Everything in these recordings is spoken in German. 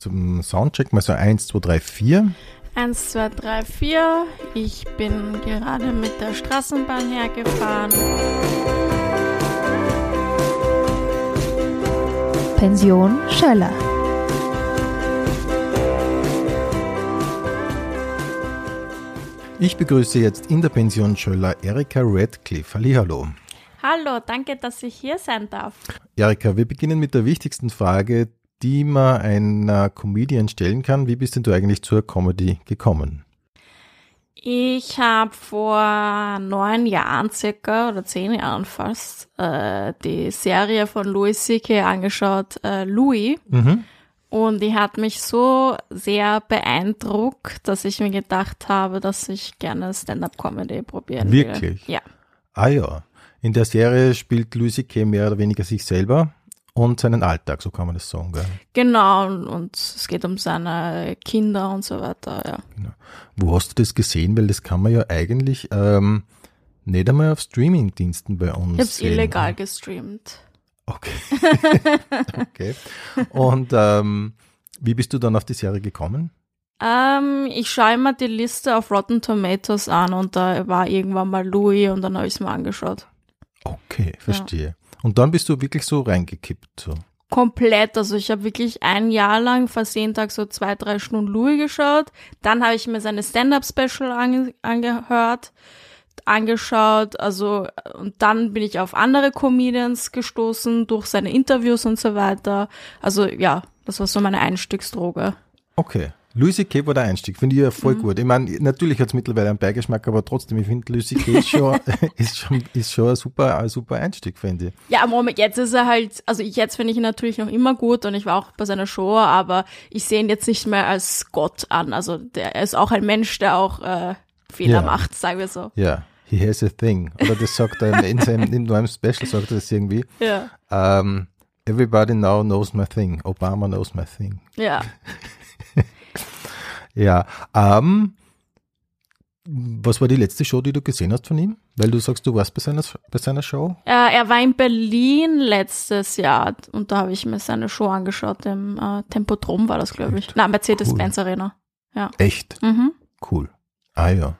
zum Soundcheck mal so 1, 2, 3, 4. 1, 2, 3, 4. Ich bin gerade mit der Straßenbahn hergefahren. Pension Schöller. Ich begrüße jetzt in der Pension Schöller Erika Radcliffe. Hallihallo. Hallo, danke, dass ich hier sein darf. Erika, wir beginnen mit der wichtigsten Frage, die man einer Comedian stellen kann. Wie bist denn du eigentlich zur Comedy gekommen? Ich habe vor neun Jahren circa oder zehn Jahren fast äh, die Serie von Louis C.K. angeschaut, äh, Louis. Mhm. Und die hat mich so sehr beeindruckt, dass ich mir gedacht habe, dass ich gerne Stand-up-Comedy probieren Wirklich? will. Ja. Ah ja. In der Serie spielt Louis C.K. mehr oder weniger sich selber und seinen Alltag, so kann man das sagen. Gell? Genau, und, es geht um seine Kinder und so weiter, ja. Genau. Wo hast du das gesehen? Weil das kann man ja eigentlich ähm, nicht einmal auf Streaming-Diensten bei uns Ich habe es illegal gestreamt. Okay. okay. Und ähm, wie bist du dann auf die Serie gekommen? Ähm, ich schaue immer die Liste auf Rotten Tomatoes an und da war irgendwann mal Louis und dann habe ich es mir angeschaut. Okay, verstehe. Und dann bist du wirklich so reingekippt. So. Komplett, also ich habe wirklich ein Jahr lang fast jeden Tag so zwei, drei Stunden Louis geschaut. Dann habe ich mir seine Stand-Up-Special ange angehört, angeschaut, also und dann bin ich auf andere Comedians gestoßen durch seine Interviews und so weiter. Also ja, das war so meine Einstiegsdroge. Okay. Louis C.K. war der Einstieg, finde ich ja voll Mhm. gut. Ich meine, natürlich hat es mittlerweile einen Beigeschmack, aber trotzdem, ich finde, Louis C.K. ist schon, ist schon, ist schon ein super, ein super Einstieg, finde ich. Ja, im Moment, jetzt ist er halt, also ich, jetzt finde ich ihn natürlich noch immer gut und ich war auch bei seiner Show, aber ich sehe ihn jetzt nicht mehr als Gott an. Also der, er ist auch ein Mensch, der auch äh, Fehler Ja. macht, sagen wir so. Ja, he has a thing. Oder das sagt er in seinem, in neuem Special, sagt er das irgendwie. Ja. Ähm, everybody now knows my thing. Obama knows my thing. Ja. Ja, ähm, was war die letzte Show, die du gesehen hast von ihm? Weil du sagst, du warst bei seiner, bei seiner Show? Äh, er war in Berlin letztes Jahr und da habe ich mir seine Show angeschaut, im äh, Tempodrom war das, glaube ich. Nein, Mercedes-Benz Arena. Echt? Mhm. Cool. Ah ja.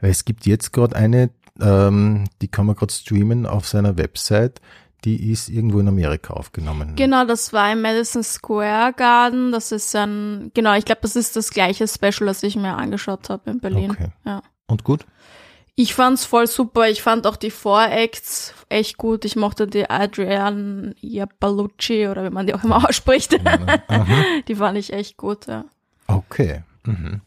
Weil es gibt jetzt gerade eine, ähm, die kann man gerade streamen auf seiner Website, die ist irgendwo in Amerika aufgenommen. Genau, das war im Madison Square Garden. Das ist ein, genau, ich glaube, das ist das gleiche Special, das ich mir angeschaut habe in Berlin. Okay. Ja. Und gut? Ich fand's voll super. Ich fand auch die Voracts echt gut. Ich mochte die Adrian Iapalucci oder wie man die auch immer ausspricht. Aha. die fand ich echt gut, ja. Okay. Mhm.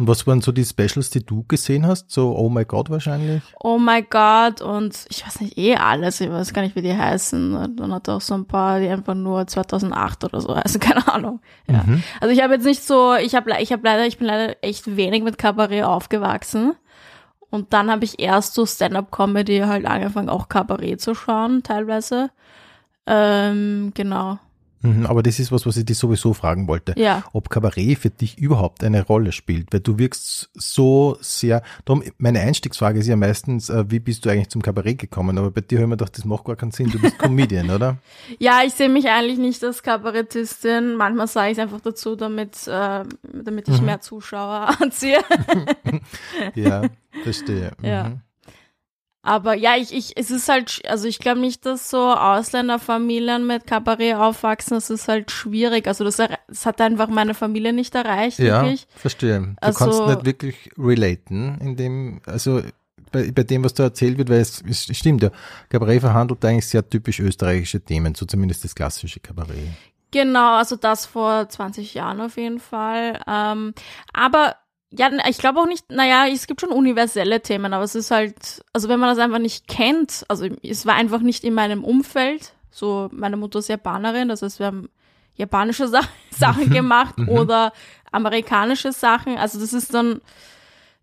Und was waren so die Specials, die du gesehen hast? So Oh my God wahrscheinlich? Oh my God und ich weiß nicht eh alles, ich weiß gar nicht, wie die heißen. Dann hat er auch so ein paar, die einfach nur 2008 oder so heißen, keine Ahnung. Ja. Mhm. Also ich habe jetzt nicht so, ich habe ich habe leider, ich bin leider echt wenig mit Kabarett aufgewachsen. Und dann habe ich erst so Stand-up-Comedy halt angefangen, auch Kabarett zu schauen, teilweise. Ähm, genau. Mhm, aber das ist was, was ich dich sowieso fragen wollte. Ja. Ob Kabarett für dich überhaupt eine Rolle spielt, weil du wirkst so sehr, darum, meine Einstiegsfrage ist ja meistens, äh, wie bist du eigentlich zum Kabarett gekommen? Aber bei dir ich mir gedacht, das macht gar keinen Sinn, du bist Comedian, oder? Ja, ich sehe mich eigentlich nicht als Kabarettistin. Manchmal sage ich es einfach dazu, damit, äh, damit ich mehr Zuschauer anziehe. Ja, verstehe. Ja. Aber ja, ich, ich, es ist halt, also ich glaube nicht, dass so Ausländerfamilien mit Kabarett aufwachsen, das ist halt schwierig. Also das, das hat einfach meine Familie nicht erreicht, Ja, wirklich. verstehe. Du Also- kannst nicht wirklich relaten, in dem, also bei, bei dem, was da erzählt wird, weil es, es stimmt ja, Kabarett verhandelt eigentlich sehr typisch österreichische Themen, so zumindest das klassische Kabarett. Genau, also das vor 20 Jahren auf jeden Fall. Ähm, aber ja, ich glaube auch nicht, naja, es gibt schon universelle Themen, aber es ist halt, also wenn man das einfach nicht kennt, also es war einfach nicht in meinem Umfeld, so meine Mutter ist Japanerin, das heißt, wir haben japanische Sa Sachen gemacht oder amerikanische Sachen, also das ist dann,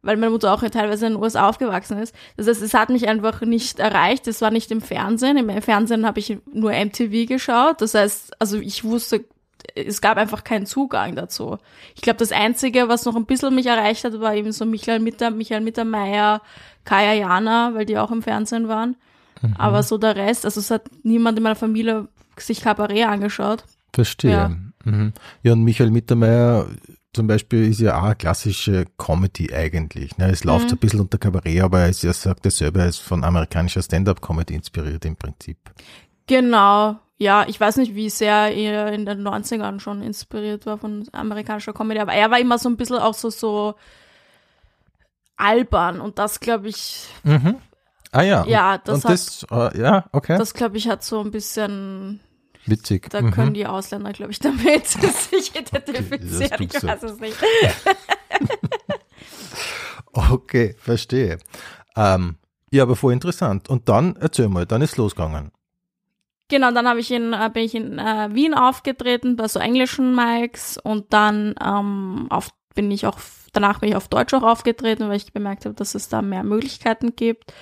weil meine Mutter auch teilweise in den USA aufgewachsen ist. Das heißt, es hat mich einfach nicht erreicht. Es war nicht im Fernsehen. Im Fernsehen habe ich nur MTV geschaut. Das heißt, also ich wusste, es gab einfach keinen Zugang dazu. Ich glaube, das Einzige, was noch ein bisschen mich erreicht hat, war eben so Michael Mitter, Michael Mittermeier, Kaya Jana, weil die auch im Fernsehen waren. Aber so der Rest, also es hat niemand in meiner Familie sich Kabarett angeschaut. Verstehe. Ja. Mhm. Ja, und Michael Mittermeier zum Beispiel ist ja auch eine klassische Comedy eigentlich. Ne? Es läuft Mhm. so ein bisschen unter Kabarett, aber er, ist, er sagt er selber, er ist von amerikanischer Stand-up-Comedy inspiriert im Prinzip. Genau. Ja, ich weiß nicht, wie sehr er in den 90ern schon inspiriert war von amerikanischer Comedy, aber er war immer so ein bisschen auch so, so albern und das, glaube ich, Mhm. Ah ja. Ja, das hat- das, äh, ja, okay. das, glaube ich, hat so ein bisschen, Witzig. da Mhm. können die Ausländer, glaube ich, damit sich identifizieren. tut ich weiß es nicht. Okay, verstehe. Ähm, ja, aber voll interessant. Und dann, erzähl mal, dann ist losgegangen. Genau, dann habe ich in, äh, bin ich in äh, Wien aufgetreten bei so englischen Mics und dann ähm, auf, bin ich auch, danach bin ich auf Deutsch auch aufgetreten, weil ich gemerkt habe, dass es da mehr Möglichkeiten gibt.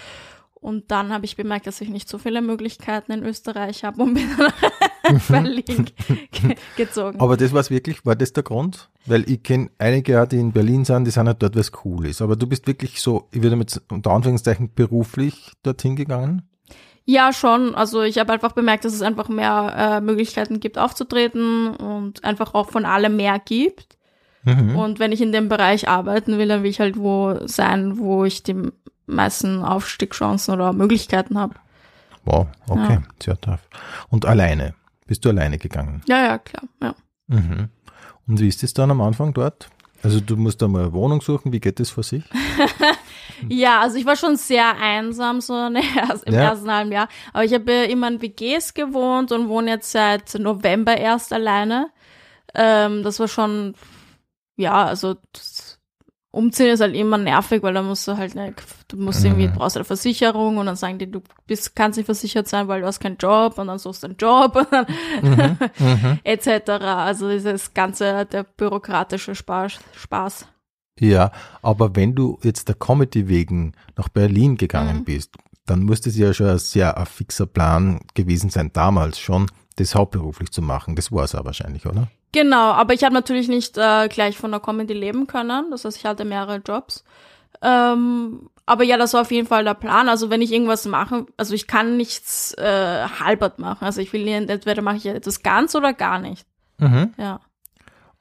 Und dann habe ich bemerkt, dass ich nicht so viele Möglichkeiten in Österreich habe und bin dann nach Berlin ge gezogen. Aber das war's wirklich, war das der Grund? Weil ich kenne einige, die in Berlin sind, die sind halt dort, was cool ist. Aber du bist wirklich so, ich würde mit unter Anführungszeichen beruflich dorthin gegangen? Ja, schon. Also ich habe einfach bemerkt, dass es einfach mehr äh, Möglichkeiten gibt aufzutreten und einfach auch von allem mehr gibt. Mhm. Und wenn ich in dem Bereich arbeiten will, dann will ich halt wo sein, wo ich die meisten Aufstiegschancen oder Möglichkeiten habe. Wow, okay, sehr tough. Und alleine? Bist du alleine gegangen? Ja, ja, klar. Ja. Mhm. Und wie ist es dann am Anfang dort? Also du musst da mal eine Wohnung suchen, wie geht das vor sich? ja, also ich war schon sehr einsam so ne, im Ja. ersten halben Jahr. Aber ich habe immer in WGs gewohnt und wohne jetzt seit November erst alleine. Ähm, das war schon, ja, also das Umziehen ist halt immer nervig, weil da musst du halt, ne, du musst irgendwie, Mhm. brauchst eine Versicherung und dann sagen die, du bist, kannst nicht versichert sein, weil du hast keinen Job und dann suchst du einen Job und dann Mhm. Mhm. etc. Also dieses ganze, der bürokratische Spaß. Spaß. Ja, aber wenn du jetzt der Comedy wegen nach Berlin gegangen Mhm. bist, dann muss es ja schon ein sehr ein fixer Plan gewesen sein, damals schon, das hauptberuflich zu machen. Das war es auch wahrscheinlich, oder? Genau, aber ich habe natürlich nicht äh, gleich von der Comedy leben können. Das heißt, ich hatte mehrere Jobs. Ähm, aber ja, das war auf jeden Fall der Plan. Also wenn ich irgendwas mache, also ich kann nichts äh, halbert machen. Also ich will entweder mache ich etwas ganz oder gar nicht. Mhm. Ja.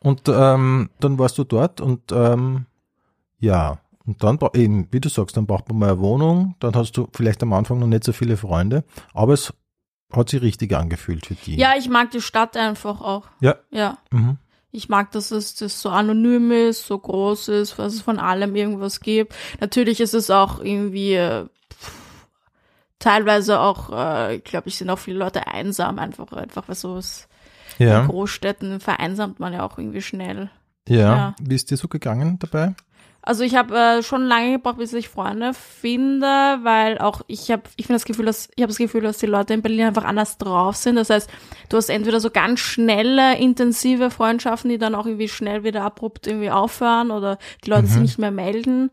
Und ähm, dann warst du dort und ähm, ja, und dann eben, wie du sagst, dann braucht man mal eine Wohnung, dann hast du vielleicht am Anfang noch nicht so viele Freunde, aber es hat sich richtig angefühlt für die. Ja, ich mag die Stadt einfach auch. Ja. Ja. Mhm. Ich mag, dass es das so anonym ist, so groß ist, dass es von allem irgendwas gibt. Natürlich ist es auch irgendwie äh, teilweise auch, äh, glaube ich, sind auch viele Leute einsam einfach, einfach weil so ist, in Ja, Großstädten vereinsamt man ja auch irgendwie schnell. ja. ja. Wie ist dir so gegangen dabei? Also ich habe äh, schon lange gebraucht, bis ich Freunde finde, weil auch ich habe, ich finde das Gefühl, dass ich habe das Gefühl, dass die Leute in Berlin einfach anders drauf sind. Das heißt, du hast entweder so ganz schnelle, intensive Freundschaften, die dann auch irgendwie schnell wieder abrupt irgendwie aufhören oder die Leute sich Mhm. nicht mehr melden.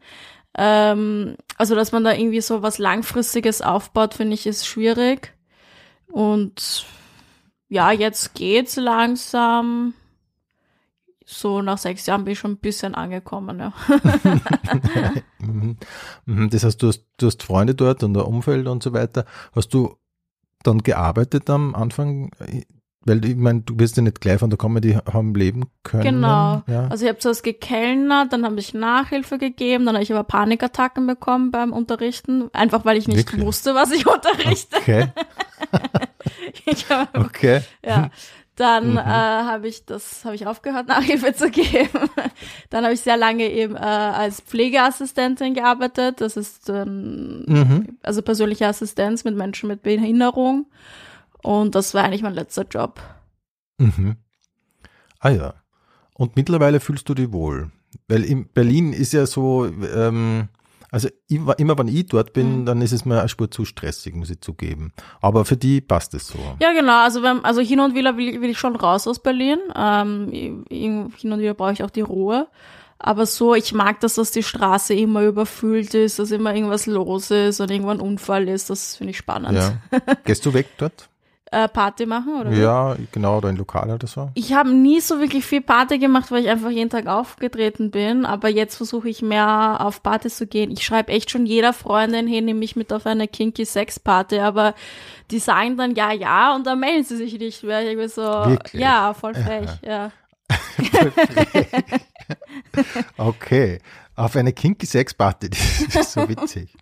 Ähm, also dass man da irgendwie so was langfristiges aufbaut, finde ich, ist schwierig. Und ja, jetzt geht's langsam. So nach sechs Jahren bin ich schon ein bisschen angekommen, ja. Mhm. Mhm. Das heißt, du hast, du hast Freunde dort und ein Umfeld und so weiter. Hast du dann gearbeitet am Anfang? Weil ich meine, du wirst ja nicht gleich von der Comedy haben leben können. Genau. Ja. Also ich habe zuerst gekellnert, dann habe ich Nachhilfe gegeben, dann habe ich aber Panikattacken bekommen beim Unterrichten, einfach weil ich nicht Wirklich? wusste, was ich unterrichte. Okay, hab, okay. ja. Dann Mhm. äh, habe ich das, habe ich aufgehört, Nachhilfe zu geben. Dann habe ich sehr lange eben äh, als Pflegeassistentin gearbeitet. Das ist ähm, Mhm. also persönliche Assistenz mit Menschen mit Behinderung. Und das war eigentlich mein letzter Job. Mhm. Ah ja. Und mittlerweile fühlst du dich wohl. Weil in Berlin ist ja so, ähm, also immer, immer wenn ich dort bin, Mhm. dann ist es mir eine Spur zu stressig, muss ich zugeben. Aber für die passt es so. Ja, genau. Also, wenn, also hin und wieder will, will ich schon raus aus Berlin. Ähm, hin und wieder brauche ich auch die Ruhe. Aber so, ich mag das, dass die Straße immer überfüllt ist, dass immer irgendwas los ist und irgendwann ein Unfall ist. Das finde ich spannend. Ja. Gehst du weg dort? Äh, Party machen, oder? wie? Ja, genau, oder ein Lokal oder so. Ich habe nie so wirklich viel Party gemacht, weil ich einfach jeden Tag aufgetreten bin. Aber jetzt versuche ich mehr auf Partys zu gehen. Ich schreibe echt schon jeder Freundin hin, nehme mich mit auf eine kinky Sex Party. Aber die sagen dann ja, ja und dann melden sie sich nicht mehr. Ich bin so, Wirklich? ja, voll frech, ja. Okay, auf eine kinky Sexparty, das ist so witzig.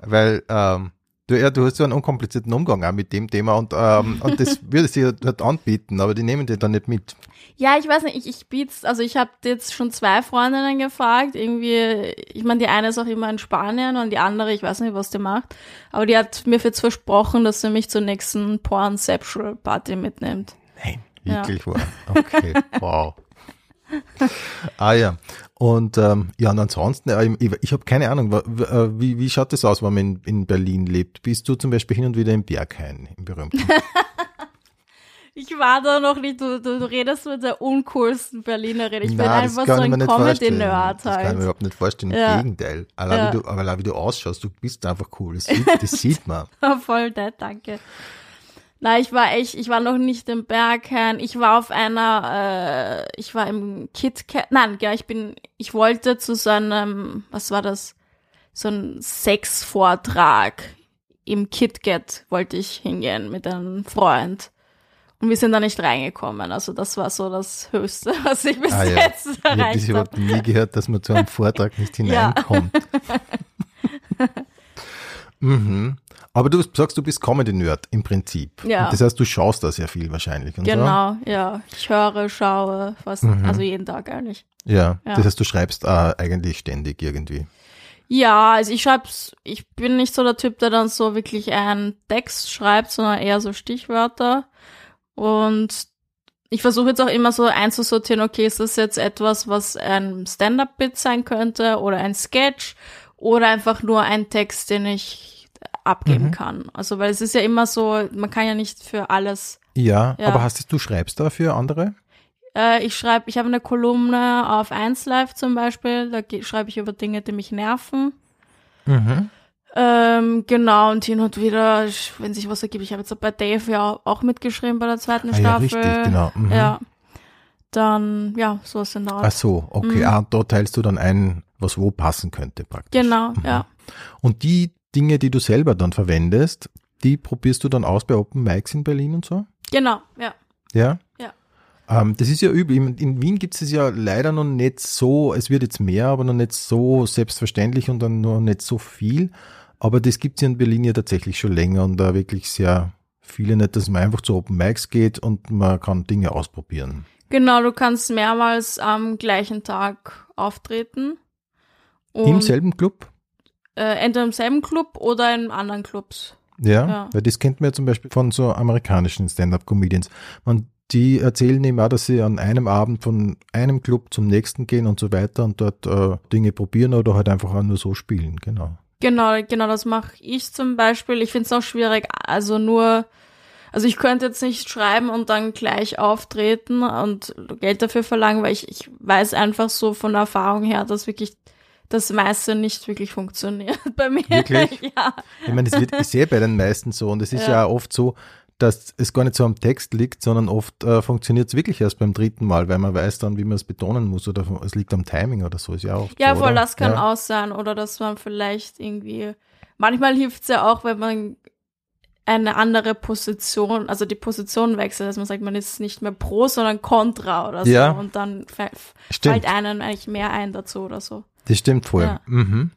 Weil, ähm, du, ja, du hast so einen unkomplizierten Umgang auch mit dem Thema und, ähm, und das würde sie halt anbieten, aber die nehmen dir dann nicht mit. Ja, ich weiß nicht, ich, ich biet's, also ich habe jetzt schon zwei Freundinnen gefragt, irgendwie, ich meine, die eine ist auch immer in Spanien und die andere, ich weiß nicht, was die macht, aber die hat mir jetzt versprochen, dass sie mich zur nächsten Pornceptual Party mitnimmt. Nein, Ja. wirklich wahr. Okay, wow. Ah ja, und ähm, ja, und ansonsten, äh, ich, ich habe keine Ahnung, äh, wie, wie schaut das aus, wenn man in, in Berlin lebt? Bist du zum Beispiel hin und wieder im Berghain, im berühmten? Ich war da noch nicht, du, du, du redest mit der uncoolsten Berlinerin. Ich bin Nein, das einfach so ein. Comedy-Nerd Das kann ich mir halt. überhaupt nicht vorstellen, im Ja. Gegenteil. Allein Ja. wie du, aber allein wie du ausschaust, du bist einfach cool, das sieht, das sieht man. Voll nett, danke. Nein, ich war echt, ich war noch nicht im Berghain. Ich war auf einer, äh, ich war im KitKat. Nein, ja, ich bin, ich wollte zu so einem, was war das? So ein Sexvortrag im KitKat wollte ich hingehen mit einem Freund. Und wir sind da nicht reingekommen. Also das war so das Höchste, was ich bis Ah ja, jetzt ich habe das erreicht habe. überhaupt nie gehört, dass man zu einem Vortrag nicht hineinkommt. mhm. Aber du sagst, du bist Comedy-Nerd im Prinzip. Ja. Das heißt, du schaust da sehr viel wahrscheinlich. Genau, ja. Ich höre, schaue, fast, Mhm. also jeden Tag eigentlich. So? Ja. Ja. Das heißt, du schreibst äh, eigentlich ständig irgendwie. Ja, also ich schreib's, ich bin nicht so der Typ, der dann so wirklich einen Text schreibt, sondern eher so Stichwörter. Und ich versuche jetzt auch immer so einzusortieren, okay, ist das jetzt etwas, was ein Stand-up-Bit sein könnte oder ein Sketch oder einfach nur ein Text, den ich abgeben Mhm. kann. Also, weil es ist ja immer so, man kann ja nicht für alles. Ja, Ja. aber hast du, du schreibst da für andere? Äh, ich schreibe, ich habe eine Kolumne auf 1Live zum Beispiel, da schreibe ich über Dinge, die mich nerven. Mhm. Ähm, genau, und hin und wieder, wenn sich was ergibt, ich habe jetzt auch bei Dave ja auch mitgeschrieben bei der zweiten Ah, ja, Staffel. richtig, genau. Mhm. Ja. Dann, ja, sowas in der Ach so, okay. Mhm. Ah, da teilst du dann ein, was wo passen könnte praktisch. Genau, Mhm. ja. Und die Dinge, die du selber dann verwendest, die probierst du dann aus bei Open Mics in Berlin und so? Genau, ja. Ja? Ja. Ähm, das ist ja übel. In, in Wien gibt es ja leider noch nicht so, es wird jetzt mehr, aber noch nicht so selbstverständlich und dann noch nicht so viel. Aber das gibt es ja in Berlin ja tatsächlich schon länger und da wirklich sehr viele nicht, dass man einfach zu Open Mics geht und man kann Dinge ausprobieren. Genau, du kannst mehrmals am gleichen Tag auftreten. Und, Im selben Club? Äh, entweder im selben Club oder in anderen Clubs. Ja, Ja. weil das kennt man ja zum Beispiel von so amerikanischen Stand-up-Comedians. Man, die erzählen eben auch, dass sie an einem Abend von einem Club zum nächsten gehen und so weiter und dort äh, Dinge probieren oder halt einfach auch nur so spielen, genau. Genau, genau, das mache ich zum Beispiel. Ich finde es auch schwierig, also nur, also ich könnte jetzt nicht schreiben und dann gleich auftreten und Geld dafür verlangen, weil ich, ich weiß einfach so von der Erfahrung her, dass wirklich das meiste nicht wirklich funktioniert bei mir. Wirklich? ja. Ich meine, das wird ich sehe bei den meisten so und es ist Ja. ja. oft so, dass es gar nicht so am Text liegt, sondern oft äh, funktioniert es wirklich erst beim dritten Mal, weil man weiß dann, wie man es betonen muss oder es liegt am Timing oder so, ist ja oft Ja, so, voll, oder? das kann ja. auch sein. Oder dass man vielleicht irgendwie, manchmal hilft es ja auch, wenn man eine andere Position, also die Position wechselt, dass man sagt, man ist nicht mehr pro, sondern contra oder so. Ja. Und dann fällt einem eigentlich mehr ein dazu oder so. Das stimmt voll. Ja. Mhm.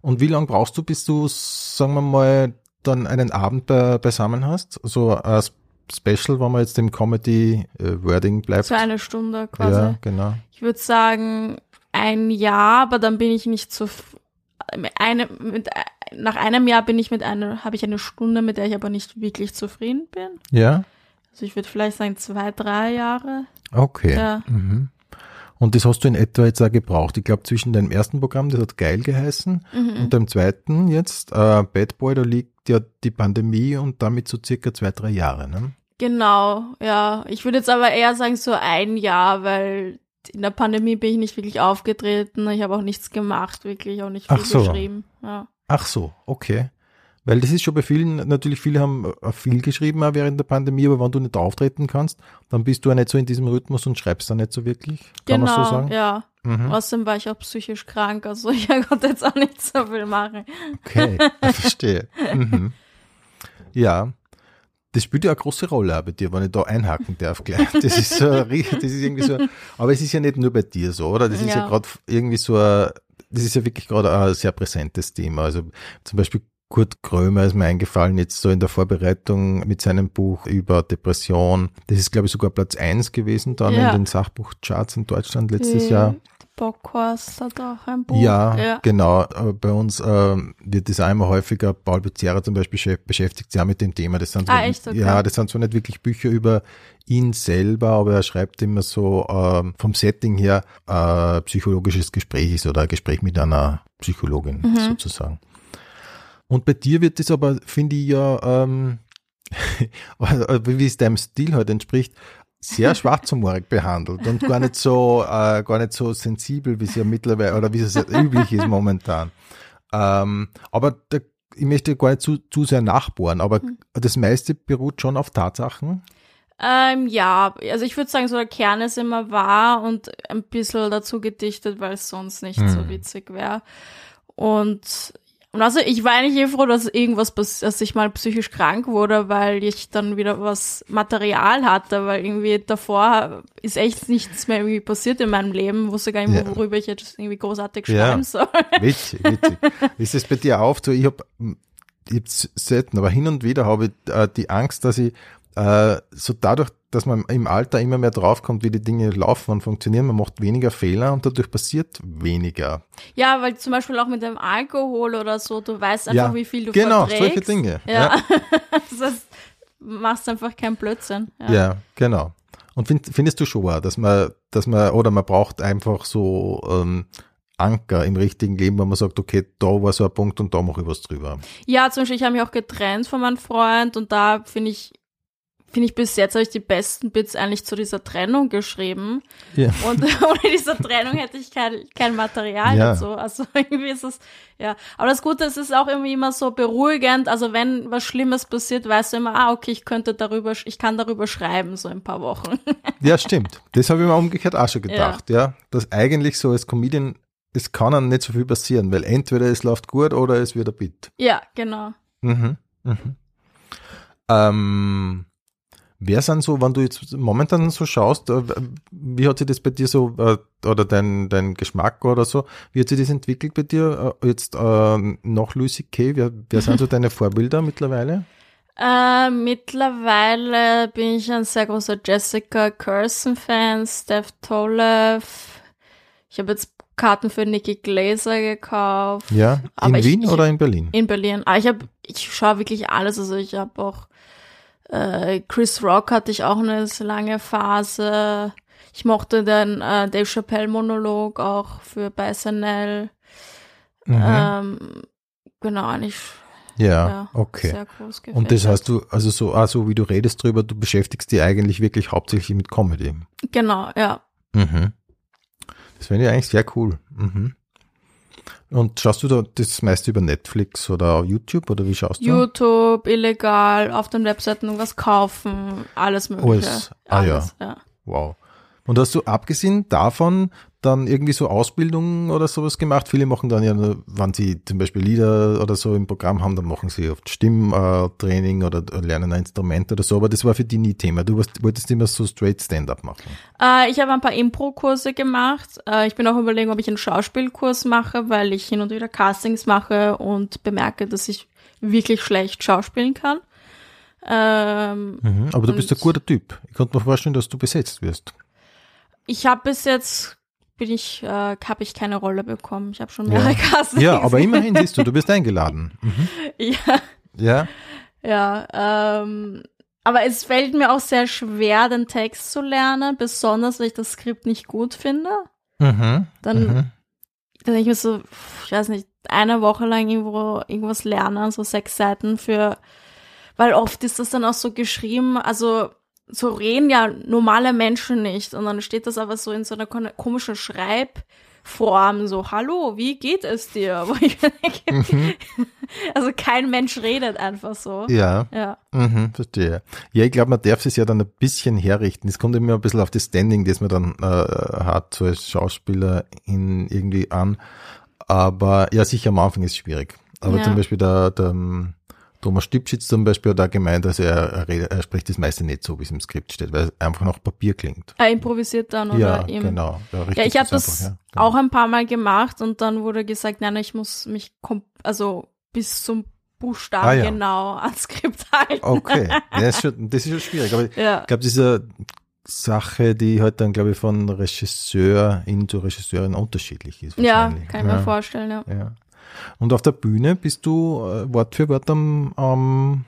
Und wie lange brauchst du, bis du, sagen wir mal, dann einen Abend be beisammen hast? So ein Special, wenn man jetzt im Comedy-Wording bleibt. Für eine Stunde quasi. ja, genau. Ich würde sagen, ein Jahr, aber dann bin ich nicht so, eine, mit, nach einem Jahr bin ich mit einer, habe ich eine Stunde, mit der ich aber nicht wirklich zufrieden bin. Ja? Also ich würde vielleicht sagen zwei, drei Jahre. Okay. Ja. Mhm. Und das hast du in etwa jetzt auch gebraucht. Ich glaube, zwischen deinem ersten Programm, das hat geil geheißen, Mhm. und dem zweiten jetzt, äh, Bad Boy, da liegt ja die Pandemie und damit so circa zwei, drei Jahre. Ne? Genau, ja. Ich würde jetzt aber eher sagen so ein Jahr, weil in der Pandemie bin ich nicht wirklich aufgetreten. Ich habe auch nichts gemacht, wirklich, auch nicht viel Ach so. geschrieben. Ja. Ach so, okay. Weil das ist schon bei vielen, natürlich viele haben äh, viel geschrieben auch während der Pandemie, aber wenn du nicht auftreten kannst, dann bist du ja nicht so in diesem Rhythmus und schreibst dann nicht so wirklich. Kann genau, man so sagen? ja. Mhm. Außerdem war ich auch psychisch krank, also ich konnte jetzt auch nicht so viel machen. Okay, ich verstehe. Mhm. Ja. Das spielt ja eine große Rolle auch bei dir, wenn ich da einhaken darf gleich. Das ist so, das ist irgendwie so, aber es ist ja nicht nur bei dir so, oder? Das ist ja, Ja. gerade irgendwie so, ein, das ist ja wirklich gerade ein sehr präsentes Thema. Also zum Beispiel Kurt Krömer ist mir eingefallen, jetzt so in der Vorbereitung mit seinem Buch über Depression. Das ist, glaube ich, sogar Platz eins gewesen dann Ja. in den Sachbuchcharts in Deutschland letztes Die Jahr. Bockhorst hat auch ein Buch. Ja, ja. genau. Bei uns ähm, wird das auch immer häufiger. Paul Becerra zum Beispiel beschä- beschäftigt sich auch mit dem Thema. Das sind Ah, zwar, echt? Okay. Ja, das sind zwar nicht wirklich Bücher über ihn selber, aber er schreibt immer so ähm, vom Setting her äh, psychologisches Gespräch ist oder ein Gespräch mit einer Psychologin Mhm. sozusagen. Und bei dir wird das aber, finde ich ja, ähm, wie es deinem Stil halt entspricht, sehr schwarzhumorig behandelt und gar nicht so, äh, gar nicht so sensibel, wie es ja mittlerweile oder wie es ja üblich ist momentan. Ähm, aber da, ich möchte gar nicht zu, zu sehr nachbohren, aber Mhm. das meiste beruht schon auf Tatsachen. Ähm, ja, also ich würde sagen, so der Kern ist immer wahr und ein bisschen dazu gedichtet, weil es sonst nicht so Hm. witzig wäre. Und, und also ich war eigentlich eh froh, dass irgendwas, dass ich mal psychisch krank wurde, weil ich dann wieder was Material hatte, weil irgendwie davor ist echt nichts mehr irgendwie passiert in meinem Leben, wusste gar nicht, Ja. worüber ich jetzt irgendwie großartig Ja. schreiben soll. Witzig, witzig. ist es bei dir auch so? Ich habe jetzt selten, aber hin und wieder habe ich äh, die Angst, dass ich äh, so dadurch, dass man im Alter immer mehr draufkommt, wie die Dinge laufen und funktionieren, man macht weniger Fehler und dadurch passiert weniger. Ja, weil zum Beispiel auch mit dem Alkohol oder so, du weißt einfach, Ja, wie viel du genau, verträgst. solche Dinge. Ja. das heißt, machst einfach keinen Blödsinn. Ja. Ja, genau. Und find, findest du schon, dass man, dass man, oder man braucht einfach so ähm, Anker im richtigen Leben, wo man sagt, okay, da war so ein Punkt und da mache ich was drüber. Ja, zum Beispiel, ich habe mich auch getrennt von meinem Freund und da finde ich, finde ich bis jetzt habe ich die besten Bits eigentlich zu dieser Trennung geschrieben. Ja. Und ohne diese Trennung hätte ich kein, kein Material Ja. dazu. Also irgendwie ist es, ja. Aber das Gute ist, es ist auch irgendwie immer so beruhigend. Also wenn was Schlimmes passiert, weißt du immer, ah, okay, ich könnte darüber, ich kann darüber schreiben, so in ein paar Wochen. Ja, stimmt. Das habe ich mir umgekehrt auch schon gedacht, ja. Dass eigentlich so als Comedian, es kann einem nicht so viel passieren, weil entweder es läuft gut oder es wird ein Bit. ja, genau. Mhm. Mhm. Ähm, wer sind so, wenn du jetzt momentan so schaust, äh, wie hat sich das bei dir so, äh, oder dein, dein Geschmack oder so, wie hat sich das entwickelt bei dir äh, jetzt nach Lucy Kay? Wer, wer sind so deine Vorbilder mittlerweile? Äh, mittlerweile bin ich ein sehr großer Jessica Curson-Fan, Steph Tolev. Ich habe jetzt Karten für Nikki Glaser gekauft. Ja, in Wien ich- oder in Berlin? In Berlin. Ah, ich habe, ich schaue wirklich alles. Also ich habe auch äh, Chris Rock hatte ich auch eine lange Phase. Ich mochte den äh, Dave Chappelle Monolog auch für bei SNL. Mhm. Ähm, genau, eigentlich ja, ja, okay. sehr groß gefällt. Und das heißt, du, also so, also wie du redest drüber, du beschäftigst dich eigentlich wirklich hauptsächlich mit Comedy. Genau, ja. Mhm. Das finde ich eigentlich sehr cool. Mhm. Und schaust du da das meiste über Netflix oder YouTube oder wie schaust du? YouTube, illegal, auf den Webseiten irgendwas kaufen, alles mögliche. Alles. Ah, ja. alles, ja. Wow. Und hast du abgesehen davon dann irgendwie so Ausbildungen oder sowas gemacht? Viele machen dann ja, wenn sie zum Beispiel Lieder oder so im Programm haben, dann machen sie oft Stimmtraining oder lernen ein Instrument oder so, aber das war für die nie Thema. Du warst, wolltest immer so straight Stand-up machen. Äh, ich habe ein paar Impro-Kurse gemacht. Äh, ich bin auch überlegen, ob ich einen Schauspielkurs mache, weil ich hin und wieder Castings mache und bemerke, dass ich wirklich schlecht schauspielen kann. Ähm, Mhm. Aber du bist ein guter Typ. Ich konnte mir vorstellen, dass du besetzt wirst. ich habe bis jetzt bin ich, äh, habe ich keine Rolle bekommen. Ich habe schon mehrere Ja. Castings. Ja, aber immerhin siehst du, du bist eingeladen. Mhm. ja, Ja. ja. Ähm, aber es fällt mir auch sehr schwer, den Text zu lernen, besonders weil ich das Skript nicht gut finde. Mhm. Dann Mhm. dann ich mir so, ich weiß nicht, eine Woche lang irgendwo irgendwas lernen, so sechs Seiten für, weil oft ist das dann auch so geschrieben, also so reden ja normale Menschen nicht. Und dann steht das aber so in so einer komischen Schreibform, so, hallo, wie geht es dir? Wo ich denke, Also kein Mensch redet einfach so. Ja, Ja. mhm, verstehe. Ja, ich glaube, man darf es ja dann ein bisschen herrichten. Es kommt immer ein bisschen auf das Standing, das man dann äh, hat, so als Schauspieler in irgendwie an. Aber ja, sicher am Anfang ist es schwierig. Aber Ja. zum Beispiel der, der ähm, Thomas Stipschitz zum Beispiel hat da gemeint, also er, er, er spricht das meiste nicht so, wie es im Skript steht, weil es einfach nach Papier klingt. Er improvisiert dann oder ja, ihm. genau. Ja, Ja, ich habe das ja, genau. auch ein paar Mal gemacht und dann wurde gesagt, nein, ich muss mich also bis zum Buchstaben Ah, ja. genau ans Skript halten. Okay, ja, das, ist schon, das ist schon schwierig. Aber Ja. ich glaube, diese Sache, die halt dann, glaube ich, von Regisseurin zu Regisseurin unterschiedlich ist. Ja, kann ich mir vorstellen, ja. Ja. Und auf der Bühne bist du äh, Wort für Wort am, am,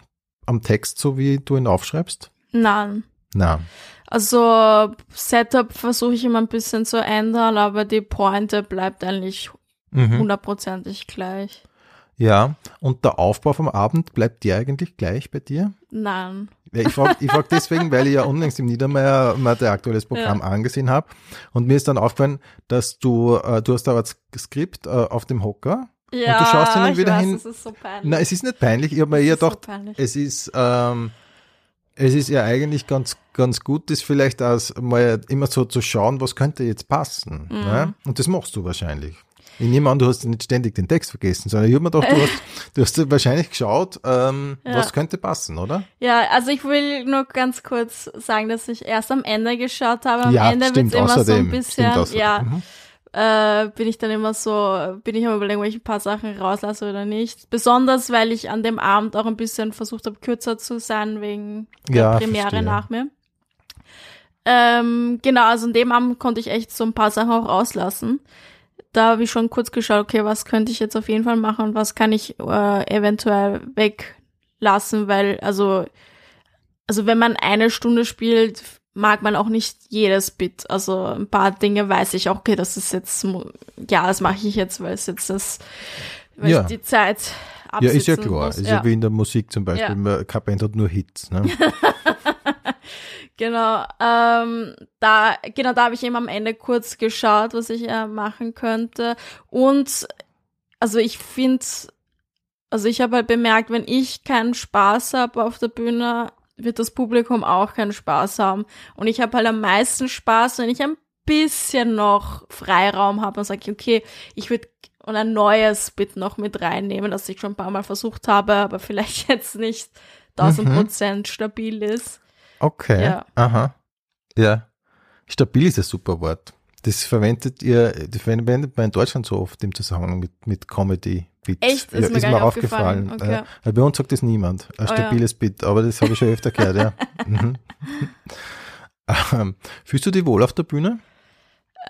am Text, so wie du ihn aufschreibst? Nein. Na, Also Setup versuche ich immer ein bisschen zu ändern, aber die Pointe bleibt eigentlich mhm. hundertprozentig gleich. ja. Und der Aufbau vom Abend bleibt dir eigentlich gleich bei dir? Nein. Ja, ich frage ich frag deswegen, weil ich ja unlängst im Niedermeyer mal dein aktuelles Programm angesehen habe und mir ist dann aufgefallen, dass du, äh, du hast da ein Skript äh, auf dem Hocker. Ja, du schaust dann wieder weiß, hin- Das ist so peinlich. Na, es ist nicht peinlich. Ich habe mir eher so gedacht, peinlich. es ist, ähm, es ist ja eigentlich ganz, ganz gut, das vielleicht als mal immer so zu schauen, was könnte jetzt passen. Mhm. Ne? Und das machst du wahrscheinlich. Ich nehme an, du hast nicht ständig den Text vergessen, sondern ich habe mir gedacht, du hast, du hast wahrscheinlich geschaut, ähm, Ja. was könnte passen, oder? Ja, also ich will nur ganz kurz sagen, dass ich erst am Ende geschaut habe. Am ja, Ende stimmt, wird's immer so ein bisschen, ja, Mhm. Äh, bin ich dann immer so, bin ich am überlegen, ob ich ein paar Sachen rauslasse oder nicht. Besonders, weil ich an dem Abend auch ein bisschen versucht habe, kürzer zu sein wegen der Ja, Premiere verstehe. nach mir. Ähm, genau, also an dem Abend konnte ich echt so ein paar Sachen auch rauslassen. Da habe ich schon kurz geschaut, okay, was könnte ich jetzt auf jeden Fall machen und was kann ich äh, eventuell weglassen, weil, also, also wenn man eine Stunde spielt, mag man auch nicht jedes Bit. Also ein paar Dinge weiß ich auch, okay, das ist jetzt, ja, das mache ich jetzt, weil es jetzt das, weil Ja. ich die Zeit Ja, ist ja absitzen klar. muss. Ist ja. wie in der Musik zum Beispiel. Ja. Man- Keine Band hat nur Hits. Ne? Genau, ähm, da, genau, da habe ich eben am Ende kurz geschaut, was ich äh, machen könnte. Und also ich finde, also ich habe halt bemerkt, wenn ich keinen Spaß habe auf der Bühne, wird das Publikum auch keinen Spaß haben. Und ich habe halt am meisten Spaß, wenn ich ein bisschen noch Freiraum habe und sage, okay, ich würde und ein neues Bit noch mit reinnehmen, das ich schon ein paar Mal versucht habe, aber vielleicht jetzt nicht 1000 Prozent stabil ist. Okay. Ja. Aha. Ja. Stabil ist ein super Wort. Das verwendet ihr, das verwendet man in Deutschland so oft im Zusammenhang mit, mit Comedy. Bits. Echt? Ist mir gar nicht aufgefallen. Okay. Ja. Weil bei uns sagt das niemand. Ein Oh, ja. stabiles Bit, aber das habe ich schon öfter gehört, ja. Mhm. Ähm, Fühlst du dich wohl auf der Bühne?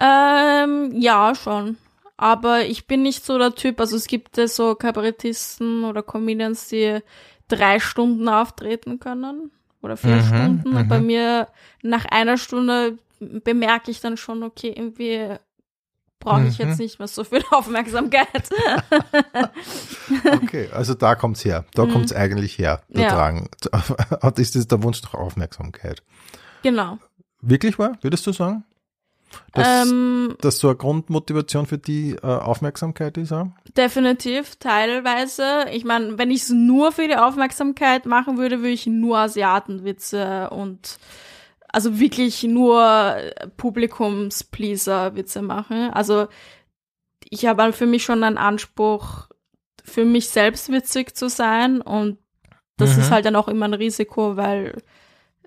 Ähm, ja, schon. Aber ich bin nicht so der Typ, also es gibt ja so Kabarettisten oder Comedians, die drei Stunden auftreten können oder vier Mhm, Stunden. Und bei mhm. mir nach einer Stunde bemerke ich dann schon, okay, irgendwie brauche ich Mhm. jetzt nicht mehr so viel Aufmerksamkeit. Okay, also da kommt's her. Da kommt's eigentlich her, der Mhm. Ja. Drang. Ist das der Wunsch nach Aufmerksamkeit? genau. Wirklich wahr, würdest du sagen? Dass, Ähm, dass so eine Grundmotivation für die äh, Aufmerksamkeit ist auch? Definitiv, teilweise. Ich meine, wenn ich es nur für die Aufmerksamkeit machen würde, würde ich nur Asiatenwitze und also wirklich nur Publikumspleaser-Witze machen. Also ich habe für mich schon einen Anspruch, für mich selbst witzig zu sein und das Mhm. ist halt dann auch immer ein Risiko, weil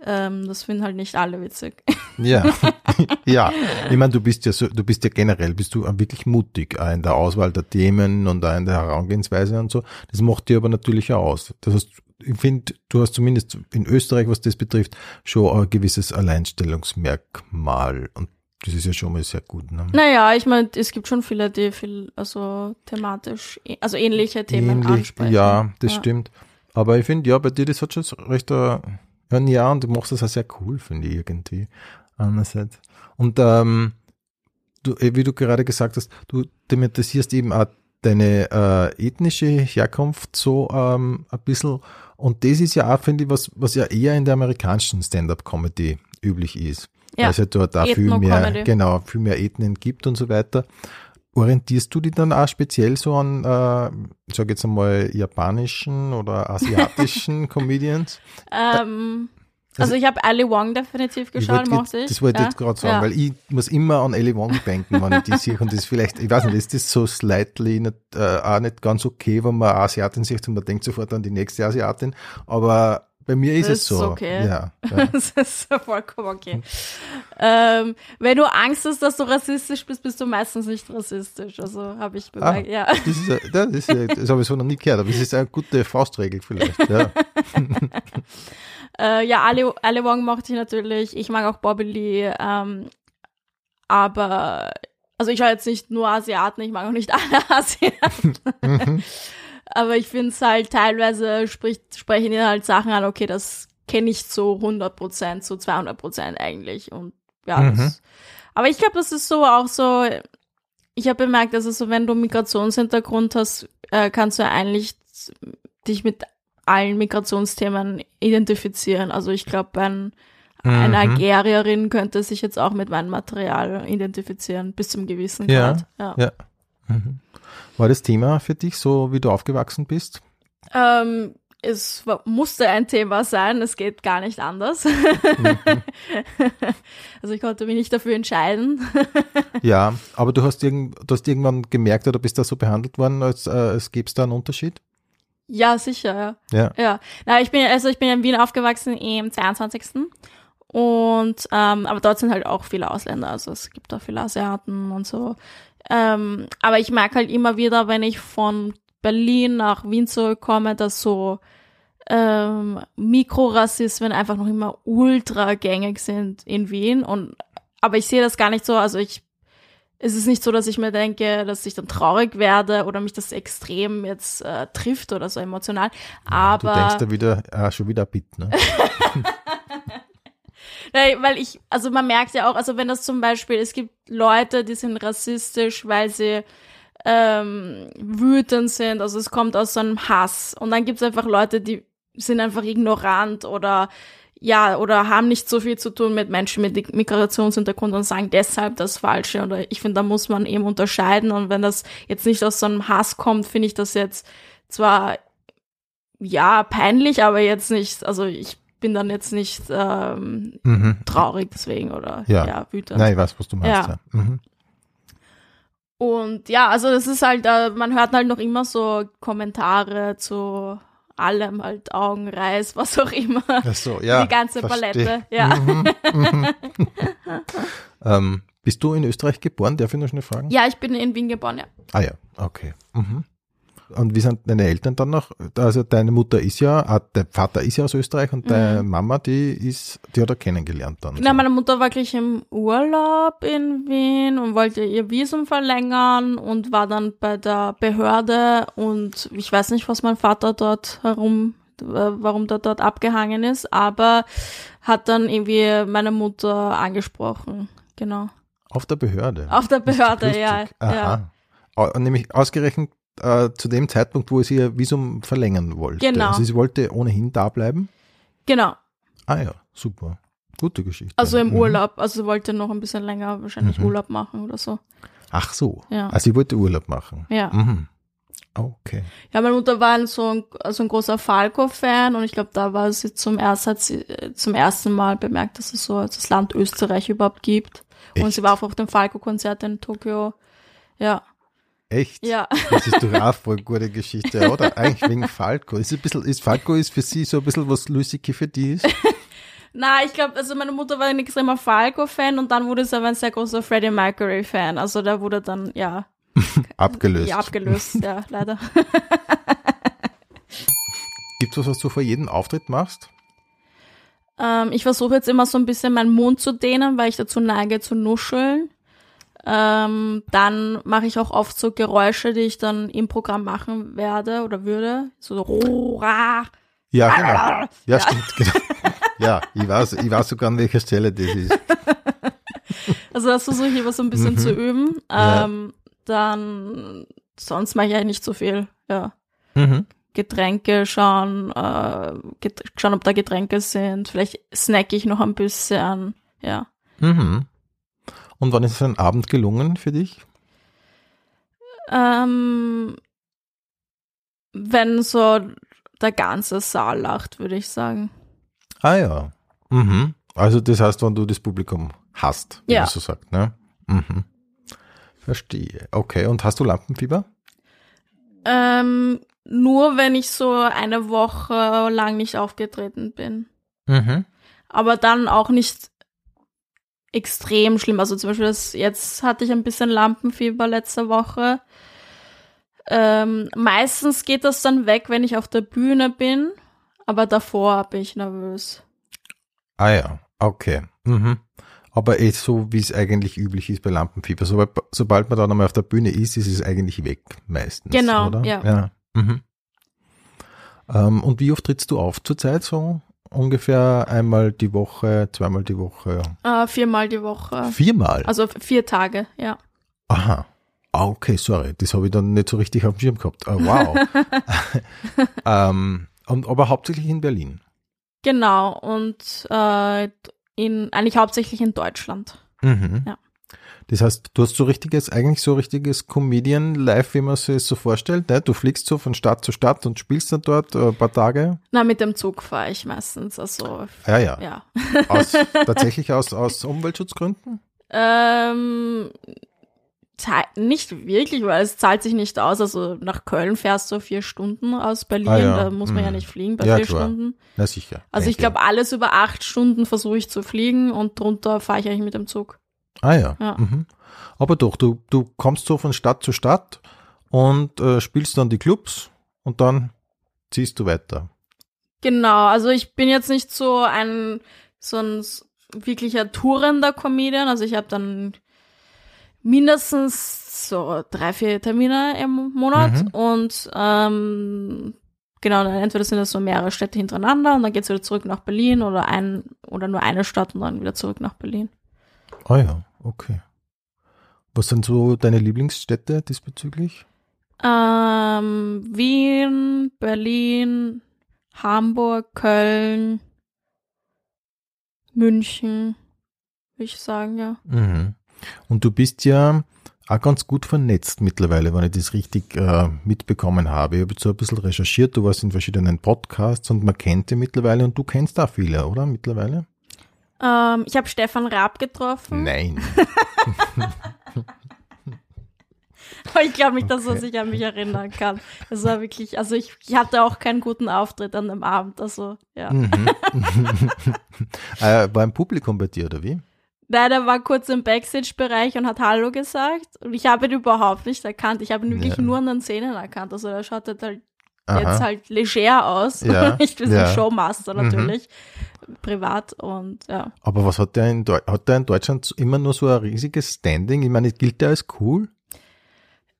ähm, das finden halt nicht alle witzig. Ja, ja. Ich meine, du bist ja so, du bist ja generell, bist du wirklich mutig in der Auswahl der Themen und in der Herangehensweise und so. Das macht dir aber natürlich auch aus. Das heißt, ich finde, du hast zumindest in Österreich, was das betrifft, schon ein gewisses Alleinstellungsmerkmal und das ist ja schon mal sehr gut. Ne? Naja, ich meine, es gibt schon viele, die viel, also thematisch, also ähnliche Themen Ähnlich, ansprechen. ja, das Ja. stimmt. Aber ich finde, ja, bei dir, das hat schon recht ein Jahr und du machst das auch sehr cool, finde ich irgendwie. Einerseits. Und ähm, du, eh, wie du gerade gesagt hast, du thematisierst eben auch deine äh, ethnische Herkunft so ähm, ein bisschen. Und das ist ja auch, finde ich, was, was ja eher in der amerikanischen Stand-up-Comedy üblich ist. Ja. Weil es ja dort auch viel mehr, genau, viel mehr Ethnien gibt und so weiter. Orientierst du dich dann auch speziell so an, äh, ich sag jetzt einmal, japanischen oder asiatischen Comedians? Ähm, also ich habe Ali Wong definitiv geschaut, wollte mochte ich. Das wollte ich ja. jetzt gerade sagen, ja. weil ich muss immer an Ellie Wong denken, wenn ich die sehe. Und das ist vielleicht, ich weiß nicht, ist das so slightly nicht, äh, auch nicht ganz okay, wenn man Asiatin sieht und man denkt sofort an die nächste Asiatin. Aber bei mir ist Das es so. ist okay. Ja, ja. Das ist vollkommen okay. ähm, wenn du Angst hast, dass du rassistisch bist, bist du meistens nicht rassistisch. Also habe ich Ah, bemerkt, ja. das, ist, das, ist, das habe ich so noch nie gehört, aber es ist eine gute Faustregel vielleicht. Ja. Äh, ja, Ali, Ali Wong mochte ich natürlich. Ich mag auch Bobby Lee. Ähm, aber, also ich schaue jetzt nicht nur Asiaten, ich mag auch nicht alle Asiaten. Mhm. aber ich finde es halt teilweise spricht, sprechen die halt Sachen an, okay, das kenne ich zu 100 Prozent, zu 200 Prozent eigentlich. Und ja, Mhm. das, aber ich glaube, das ist so auch so, ich habe bemerkt, dass es so, wenn du Migrationshintergrund hast, äh, kannst du eigentlich dich mit allen Migrationsthemen identifizieren. Also ich glaube, ein, eine Mhm. Algerierin könnte sich jetzt auch mit meinem Material identifizieren, bis zum gewissen Grad. Ja. ja. Mhm. War das Thema für dich, so wie du aufgewachsen bist? Ähm, es musste ein Thema sein, es geht gar nicht anders. also ich konnte mich nicht dafür entscheiden. Ja, aber du hast, irgend, du hast irgendwann gemerkt oder bist da so behandelt worden, als äh, es gäbe da einen Unterschied? Ja, sicher, ja. Ja. Ja, na, ich bin, also ich bin in Wien aufgewachsen im 22. Und, ähm, aber dort sind halt auch viele Ausländer, also es gibt auch viele Asiaten und so. Ähm, aber ich merke halt immer wieder, wenn ich von Berlin nach Wien zurückkomme, dass so ähm, Mikrorassismen einfach noch immer ultra gängig sind in Wien. Und aber ich sehe das gar nicht so, also ich es ist nicht so, dass ich mir denke, dass ich dann traurig werde oder mich das extrem jetzt äh, trifft oder so emotional. Aber du denkst da wieder, ah, schon wieder Bit, ne? Nein, weil ich, also man merkt ja auch, also wenn das zum Beispiel, es gibt Leute, die sind rassistisch, weil sie ähm, wütend sind, also es kommt aus so einem Hass. Und dann gibt es einfach Leute, die sind einfach ignorant oder ja, oder haben nicht so viel zu tun mit Menschen mit Migrationshintergrund und sagen deshalb das Falsche. Oder ich finde, da muss man eben unterscheiden. Und wenn das jetzt nicht aus so einem Hass kommt, finde ich das jetzt zwar ja peinlich, aber jetzt nicht, also ich bin dann jetzt nicht ähm, Mhm. traurig deswegen oder Ja. ja, wütend. Nein, ich weiß, was du meinst. Ja. Ja. Mhm. Und ja, also das ist halt, äh, man hört halt noch immer so Kommentare zu allem, halt Augenreiß, was auch immer. Ach so, ja. Die ganze versteh. Palette, ja. Mhm, mhm. ähm, bist du in Österreich geboren? Darf ich noch schnell fragen? Ja, ich bin in Wien geboren, ja. Ah ja, okay. Mhm. Und wie sind deine Eltern dann noch? Also deine Mutter ist ja, ah, der Vater ist ja aus Österreich und deine Mama, die ist, die hat er kennengelernt dann. Genau, so. meine Mutter war gleich im Urlaub in Wien und wollte ihr Visum verlängern und war dann bei der Behörde und ich weiß nicht, was mein Vater dort herum, äh, warum der dort abgehangen ist, aber hat dann irgendwie meine Mutter angesprochen. Genau. Auf der Behörde. Auf der Behörde, ja. ja. Nämlich ausgerechnet äh, zu dem Zeitpunkt, wo sie ihr Visum verlängern wollte. Genau. Also sie wollte ohnehin da bleiben. Genau. Ah ja, super. Gute Geschichte. Also im Mhm. Urlaub. Also sie wollte noch ein bisschen länger wahrscheinlich Mhm. Urlaub machen oder so. Ach so. Ja. Also sie wollte Urlaub machen. Ja. Mhm. Okay. Ja, meine Mutter war ein, so, ein, so ein großer Falco-Fan und ich glaube, da war sie zum ersten, hat sie äh, zum ersten Mal bemerkt, dass es so das Land Österreich überhaupt gibt. Und Echt? sie war auch auf dem Falco-Konzert in Tokio. Ja, Echt? ja. Das ist doch auch voll gute Geschichte, oder? Eigentlich wegen Falco. Ist, ein bisschen, ist Falco ist für sie so ein bisschen was Lustige für die ist? Na, ich glaube, also meine Mutter war ein extremer Falco-Fan und dann wurde sie aber ein sehr großer Freddie Mercury-Fan. Also da wurde dann, ja, Abgelöst. ja abgelöst, ja, leider. Gibt es was, was du vor jedem Auftritt machst? Ähm, ich versuche jetzt immer so ein bisschen meinen Mund zu dehnen, weil ich dazu neige zu nuscheln. Ähm, dann mache ich auch oft so Geräusche, die ich dann im Programm machen werde oder würde. So, so Rohra. Ja, genau. Ja, stimmt, genau. Ja, ich weiß, ich weiß sogar an welcher Stelle das ist. Also das versuche ich immer so ein bisschen Mhm. zu üben. Ja. Ähm, Dann sonst mache ich eigentlich nicht so viel. Ja. Mhm. Getränke schauen, äh, get schauen, ob da Getränke sind. Vielleicht snacke ich noch ein bisschen. Ja. Mhm. Und wann ist ein Abend gelungen für dich? Ähm, wenn so der ganze Saal lacht, würde ich sagen. Ah ja. Mhm. Also das heißt, wenn du das Publikum hast, wie Ja. man so sagt, ne? Mhm. Verstehe. Okay, und hast du Lampenfieber? Ähm, nur wenn ich so eine Woche lang nicht aufgetreten bin. Mhm. Aber dann auch nicht extrem schlimm. Also zum Beispiel das, jetzt hatte ich ein bisschen Lampenfieber letzte Woche. Ähm, meistens geht das dann weg, wenn ich auf der Bühne bin. Aber davor bin ich nervös. Ah ja, okay. Mhm. Aber eh so, wie es eigentlich üblich ist bei Lampenfieber. Sobald, sobald man dann einmal auf der Bühne ist, ist es eigentlich weg meistens. Genau, oder? ja. ja. Mhm. Ähm, und wie oft trittst du auf zurzeit? So ungefähr einmal die Woche, zweimal die Woche, Äh, viermal die Woche. viermal? Also vier Tage, ja. Aha. Ah, okay, sorry. Das habe ich dann nicht so richtig auf dem Schirm gehabt. Ah, wow. ähm, und, aber hauptsächlich in Berlin. Genau. Und äh, in, eigentlich hauptsächlich in Deutschland. Mhm. Ja. Das heißt, du hast so richtiges, eigentlich so richtiges Comedian-Life, wie man sich es so vorstellt. Ne? Du fliegst so von Stadt zu Stadt und spielst dann dort äh, ein paar Tage. Na, mit dem Zug fahre ich meistens. Also, Ja, ja. ja. Aus, tatsächlich aus, aus Umweltschutzgründen? Ähm, nicht wirklich, weil es zahlt sich nicht aus. Also nach Köln fährst du vier Stunden aus Berlin. Ah, ja. Da muss man ja Mhm. nicht fliegen bei Ja, vier klar. Stunden. Na sicher. Also ich glaube, alles über acht Stunden versuche ich zu fliegen und drunter fahre ich eigentlich mit dem Zug. Ah ja. Ja. Mhm. Aber doch, du, du kommst so von Stadt zu Stadt und äh, spielst dann die Clubs und dann ziehst du weiter. Genau, also ich bin jetzt nicht so ein so ein wirklicher tourender Comedian. Also ich habe dann mindestens so drei, vier Termine im Monat Mhm. und ähm, genau, dann entweder sind das so mehrere Städte hintereinander und dann geht's wieder zurück nach Berlin oder ein oder nur eine Stadt und dann wieder zurück nach Berlin. Ah ja, okay. Was sind so deine Lieblingsstädte diesbezüglich? Ähm, Wien, Berlin, Hamburg, Köln, München, würde ich sagen, ja. Mhm. Und du bist ja auch ganz gut vernetzt mittlerweile, wenn ich das richtig äh, mitbekommen habe. Ich habe jetzt so ein bisschen recherchiert, du warst in verschiedenen Podcasts und man kennt dich mittlerweile und du kennst auch viele, oder? Mittlerweile? Ähm, ich habe Stefan Raab getroffen. Nein. Aber ich glaube nicht, dass er Okay. sich an mich erinnern kann. Es war wirklich, also ich, ich hatte auch keinen guten Auftritt an dem Abend. Also, ja. Mhm. äh, war ein Publikum bei dir, oder wie? Nein, er war kurz im Backstage-Bereich und hat Hallo gesagt. Und ich habe ihn überhaupt nicht erkannt. Ich habe ihn wirklich Ja. nur an den Szenen erkannt. Also er schaut halt jetzt Aha. halt leger aus. Ja, wie so ja. ein Showmaster Mhm. Privat und ja. Aber was hat der in, Deu hat der in Deutschland immer nur so ein riesiges Standing? Ich meine, gilt der als cool?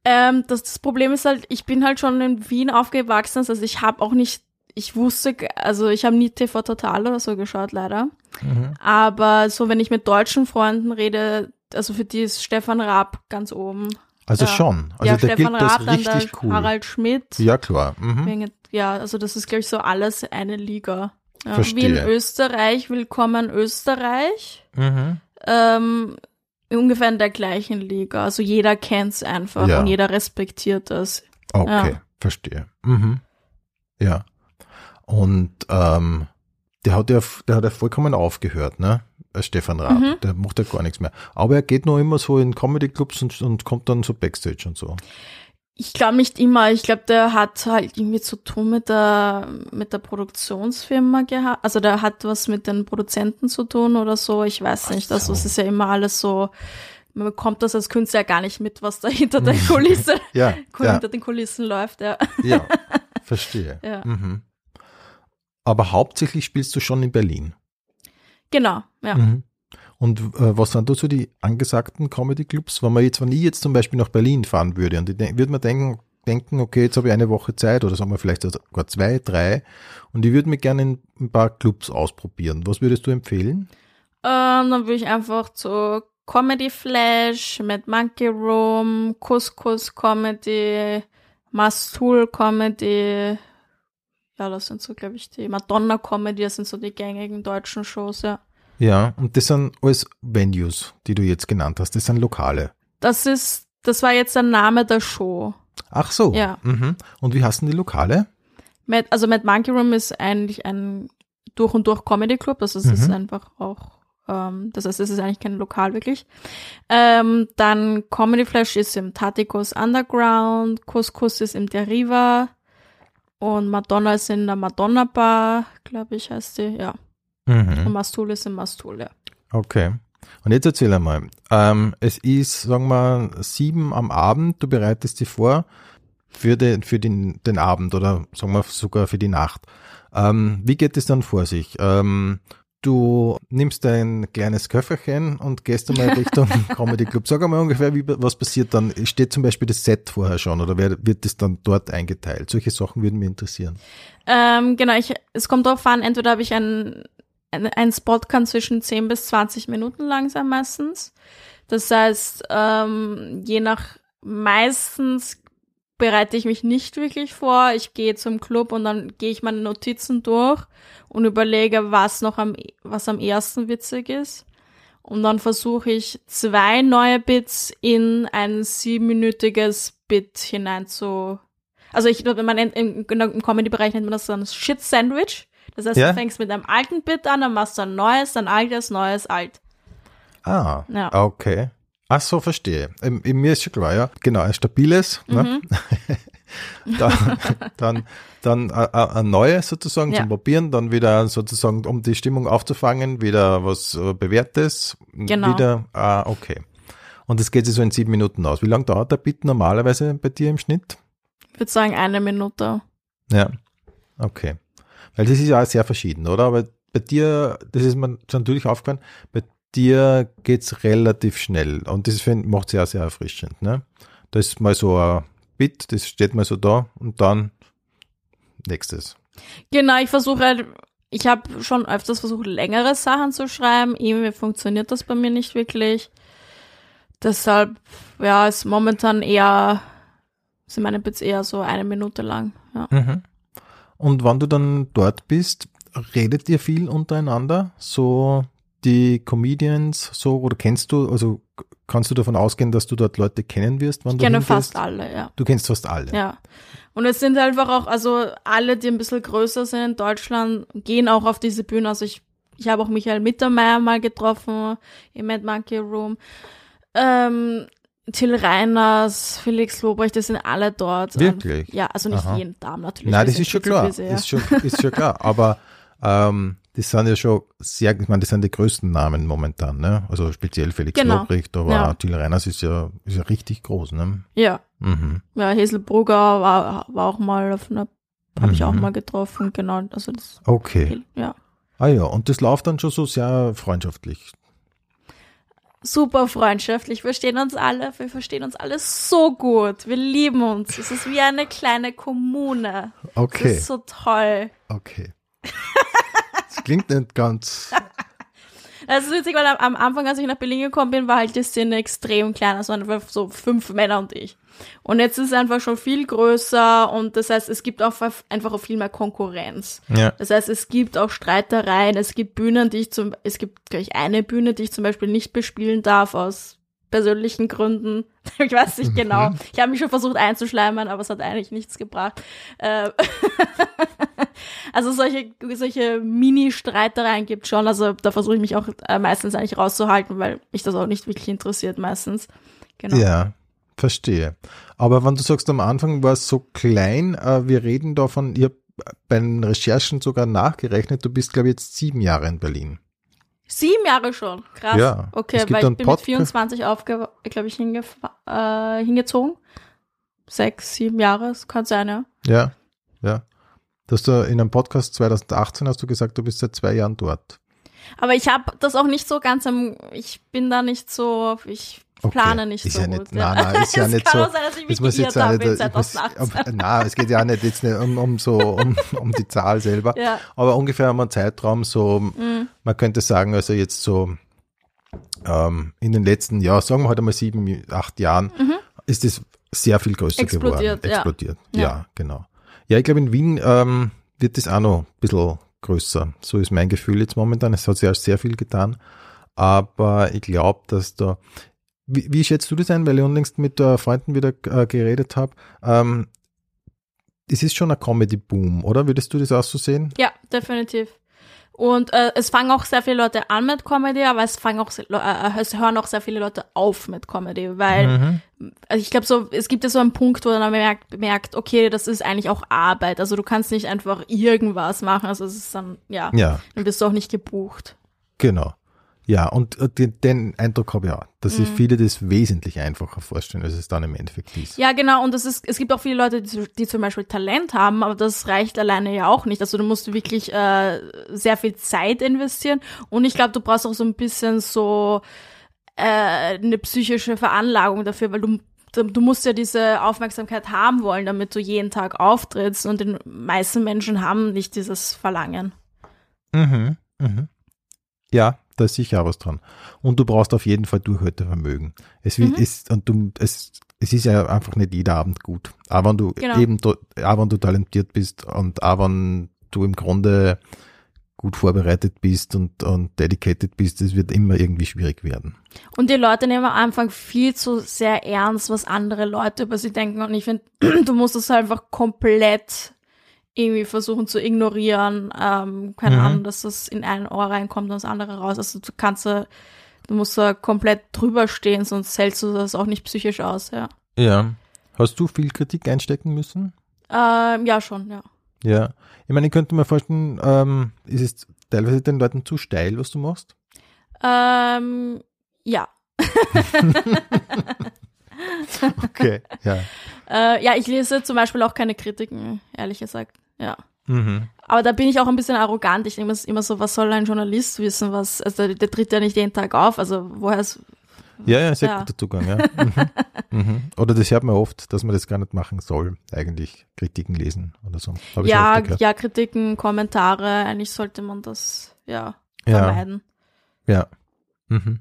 Ähm, das, das Problem ist halt, ich bin halt schon in Wien aufgewachsen, also ich habe auch nicht, ich wusste, also ich habe nie TV Total oder so geschaut, leider. Mhm. Aber so, wenn ich mit deutschen Freunden rede, also für die ist Stefan Raab ganz oben. Also Ja. schon. Also ja, der Stefan gilt Raab, dann der richtig cool. Harald Schmidt. Ja, klar. Mhm. Ja, also das ist, glaube ich, so alles eine Liga. Ja, Verstehe. Wie in Österreich, willkommen Österreich. Mhm. Ähm, ungefähr in der gleichen Liga. Also jeder kennt's einfach Ja. und jeder respektiert das. Okay, Ja. verstehe. Mhm. Ja. Und ähm, der hat ja, der hat ja vollkommen aufgehört, ne? Äh, Stefan Raab. Mhm. Der macht ja gar nichts mehr. Aber er geht noch immer so in Comedy-Clubs und, und kommt dann so Backstage und so. Ich glaube nicht immer. Ich glaube, der hat halt irgendwie zu tun mit der mit der Produktionsfirma gehabt. Also der hat was mit den Produzenten zu tun oder so. Ich weiß nicht. Also so. es ist ja immer alles so. Man bekommt das als Künstler ja gar nicht mit, was da hinter der Kulisse, Ja, ja, hinter den Kulissen läuft. Ja. ja. Verstehe. Ja. Mhm. Aber hauptsächlich spielst du schon in Berlin. Genau. Ja. Mhm. Und äh, was sind da so die angesagten Comedy-Clubs? Wenn man jetzt, wenn ich jetzt zum Beispiel nach Berlin fahren würde und ich würde mir denken, denken, okay, jetzt habe ich eine Woche Zeit oder sagen wir vielleicht sogar zwei, drei und ich würde mir gerne in ein paar Clubs ausprobieren. Was würdest du empfehlen? Ähm, dann würde ich einfach zu Comedy Flash, Mad Monkey Room, Couscous Comedy, Mastul Comedy. Ja, das sind so, glaube ich, die Madonna Comedy, das sind so die gängigen deutschen Shows, ja. Ja, und das sind alles Venues, die du jetzt genannt hast. Das sind Lokale. Das ist, das war jetzt der Name der Show. Ach so. Ja. Mhm. Und wie heißen die Lokale? Mad, also Mad Monkey Room ist eigentlich ein durch und durch Comedy Club, das ist, ist Mhm. einfach auch, ähm, das heißt, es ist eigentlich kein Lokal wirklich. Ähm, dann Comedy Flash ist im Tatikos Underground, Couscous ist im Deriva und Madonna ist in der Madonna Bar, glaube ich, heißt die, ja. Und Mhm. Ist im Mastul, ja. Okay. Und jetzt erzähl einmal. Ähm, es ist, sagen wir, sieben am Abend. Du bereitest dich vor für den, für den, den Abend oder sagen wir sogar für die Nacht. Ähm, wie geht es dann vor sich? Ähm, du nimmst dein kleines Köfferchen und gehst einmal Richtung Comedy Club. Sag einmal ungefähr, wie, was passiert dann? Steht zum Beispiel das Set vorher schon oder wer, wird das dann dort eingeteilt? Solche Sachen würden mich interessieren. Ähm, genau, ich, es kommt darauf an, entweder habe ich ein, ein, Spot kann zwischen 10 bis 20 Minuten lang sein meistens. Das heißt, ähm, je nach, meistens bereite ich mich nicht wirklich vor. Ich gehe zum Club und dann gehe ich meine Notizen durch und überlege, was noch am, was am ersten witzig ist. Und dann versuche ich zwei neue Bits in ein siebenminütiges Bit hinein zu, also ich, man nennt, im, im Comedy-Bereich nennt man das dann Shit-Sandwich. Das heißt, Ja. du fängst mit einem alten Bit an, dann machst du ein neues, dann altes, neues, alt. Ah, Ja. okay. Ach so, verstehe. Ähm, mir ist schon klar, ja. Genau, ein stabiles, Mhm. ne? dann, dann, dann äh, äh, ein neues sozusagen Ja. zum Probieren, dann wieder sozusagen, um die Stimmung aufzufangen, wieder was äh, Bewährtes. Genau. Wieder, ah, okay. Und das geht sich so in sieben Minuten aus. Wie lange dauert der Bit normalerweise bei dir im Schnitt? Ich würde sagen, eine Minute. Ja, okay. Weil das ist ja auch sehr verschieden, oder? Aber bei dir, das ist mir natürlich aufgefallen, bei dir geht's relativ schnell und das macht es ja sehr erfrischend. Ne? Da ist mal so ein Bit, das steht mal so da und dann nächstes. Genau, ich versuche halt, ich habe schon öfters versucht, längere Sachen zu schreiben. Irgendwie funktioniert das bei mir nicht wirklich. Deshalb, ja, ist momentan eher, sind meine Bits eher so eine Minute lang. Ja. Mhm. Und wann du dann dort bist, redet ihr viel untereinander? So die Comedians, so, oder kennst du, also kannst du davon ausgehen, dass du dort Leute kennen wirst? Wann Ich du kenne fast alle, ja. Du kennst fast alle. Ja. Und es sind einfach auch, also alle, die ein bisschen größer sind in Deutschland, gehen auch auf diese Bühne. Also ich, ich habe auch Michael Mittermeier mal getroffen im Mad Monkey Room. Ähm, Till Reiners, Felix Lobrecht, die sind alle dort. Wirklich? Ja, also nicht Aha. jeden Tag natürlich. Nein, das ist schon klar. busy, ja. ist, schon, ist schon klar. Aber ähm, das sind ja schon sehr, ich meine, das sind die größten Namen momentan, ne? Also speziell Felix Genau. Lobrecht, aber Ja. Till Reiners ist ja, ist ja richtig groß, ne? ja. Mhm. Ja, Hazelbrugger war, war auch mal auf einer, habe ich auch Mhm. mal getroffen, genau. Also das, Okay. ja. Ah ja, und das läuft dann schon so sehr freundschaftlich. Super freundschaftlich. Wir verstehen uns alle, wir verstehen uns alle so gut. Wir lieben uns. Es ist wie eine kleine Kommune. Das Okay, ist so toll. okay. Das klingt nicht ganz. Das ist witzig, weil am, Anfang, als ich nach Berlin gekommen bin, war halt die Szene extrem klein. Es waren so fünf Männer und ich. Und jetzt ist es einfach schon viel größer und das heißt, es gibt auch einfach auch viel mehr Konkurrenz. Ja. Das heißt, es gibt auch Streitereien, es gibt Bühnen, die ich zum, es gibt gleich eine Bühne, die ich zum Beispiel nicht bespielen darf aus persönlichen Gründen. Ich weiß nicht genau. Ich habe mich schon versucht einzuschleimen, aber es hat eigentlich nichts gebracht. Äh, also solche, solche Mini-Streitereien gibt schon. Also da versuche ich mich auch äh, meistens eigentlich rauszuhalten, weil mich das auch nicht wirklich interessiert meistens. Genau. Ja, verstehe. Aber wenn du sagst, am Anfang war es so klein, äh, wir reden davon, habe bei den Recherchen sogar nachgerechnet, du bist, glaube ich, jetzt sieben Jahre in Berlin. Sieben Jahre schon. Krass. Ja, okay, weil ich bin mit Podca- 24 aufge, glaube ich, äh, hingezogen. Sechs, sieben Jahre, das kann sein, ja. Ja, ja. Du hast da in einem Podcast 2018 hast du gesagt, du bist seit zwei Jahren dort. Aber ich habe das auch nicht so ganz am, ich bin da nicht so, ich Okay. plane nicht ist so ja gut. nicht, Nein, nein, ist ja es nicht so. sein, dass ich muss jetzt habe nicht, muss, 2018. aber, nein, es geht ja auch nicht jetzt nicht um, um so um, um die Zahl selber, Ja. aber ungefähr haben wir einen Zeitraum so, Mhm. man könnte sagen, also jetzt so ähm, in den letzten, ja, sagen wir halt einmal sieben, acht Jahren, ist es sehr viel größer Mhm. Explodiert, geworden. ja. Explodiert, ja, Ja. genau. Ja, ich glaube, in Wien ähm, wird das auch noch ein bisschen größer. So ist mein Gefühl jetzt momentan. Es hat sich ja sehr viel getan. Aber ich glaube, dass da, wie, wie schätzt du das ein? Weil ich unlängst mit äh, Freunden wieder äh, geredet habe. Ähm, es ist schon ein Comedy-Boom, oder? Würdest du das auch so sehen? Ja, definitiv. Und äh, es fangen auch sehr viele Leute an mit Comedy, aber es fangen auch, se- äh, es hören auch sehr viele Leute auf mit Comedy, weil Mhm. also ich glaube so, es gibt ja so einen Punkt, wo man merkt, merkt, okay, das ist eigentlich auch Arbeit. Also du kannst nicht einfach irgendwas machen. Also es ist dann, ja, Ja, dann wirst du auch nicht gebucht. genau. Ja, und äh, den, den Eindruck habe ich auch, dass Mhm. sich viele das wesentlich einfacher vorstellen, als es dann im Endeffekt ist. Ja, genau. Und das ist, es gibt auch viele Leute, die, die zum Beispiel Talent haben, aber das reicht alleine ja auch nicht. Also du musst wirklich äh, sehr viel Zeit investieren. Und ich glaube, du brauchst auch so ein bisschen so äh, eine psychische Veranlagung dafür, weil du du du musst ja diese Aufmerksamkeit haben wollen, damit du jeden Tag auftrittst. Und die meisten Menschen haben nicht dieses Verlangen. Mhm, mhm. Ja, da ist sicher auch was dran. Und du brauchst auf jeden Fall Durchhaltevermögen. Es Mhm. wird, ist, und du, es, es ist ja einfach nicht jeder Abend gut. Aber wenn du Genau. eben, auch wenn du talentiert bist und auch wenn du im Grunde gut vorbereitet bist und, und dedicated bist, es wird immer irgendwie schwierig werden. Und die Leute nehmen am Anfang viel zu sehr ernst, was andere Leute über sie denken. Und ich finde, du musst es einfach komplett irgendwie versuchen zu ignorieren. Ähm, keine Mhm. Ahnung, dass das in ein Ohr reinkommt und das andere raus. Also du kannst du musst da komplett drüber stehen, sonst hältst du das auch nicht psychisch aus, ja. Ja. Hast du viel Kritik einstecken müssen? Ähm, ja, schon, ja. Ja. Ich meine, ich könnte mir vorstellen, ähm, ist es teilweise den Leuten zu steil, was du machst? Ähm, ja. Okay. ja. Äh, ja, ich lese zum Beispiel auch keine Kritiken, ehrlich gesagt. Ja. Mhm. Aber da bin ich auch ein bisschen arrogant. Ich denke immer so, was soll ein Journalist wissen? Was, also der, der tritt ja nicht jeden Tag auf. Also woher ist, Ja, ja, sehr Ja. guter Zugang, ja. Mhm. Mhm. Oder das hört man oft, dass man das gar nicht machen soll, eigentlich Kritiken lesen oder so. Hab ja, ja, Kritiken, Kommentare, eigentlich sollte man das, ja, Ja. vermeiden. Ja. Mhm.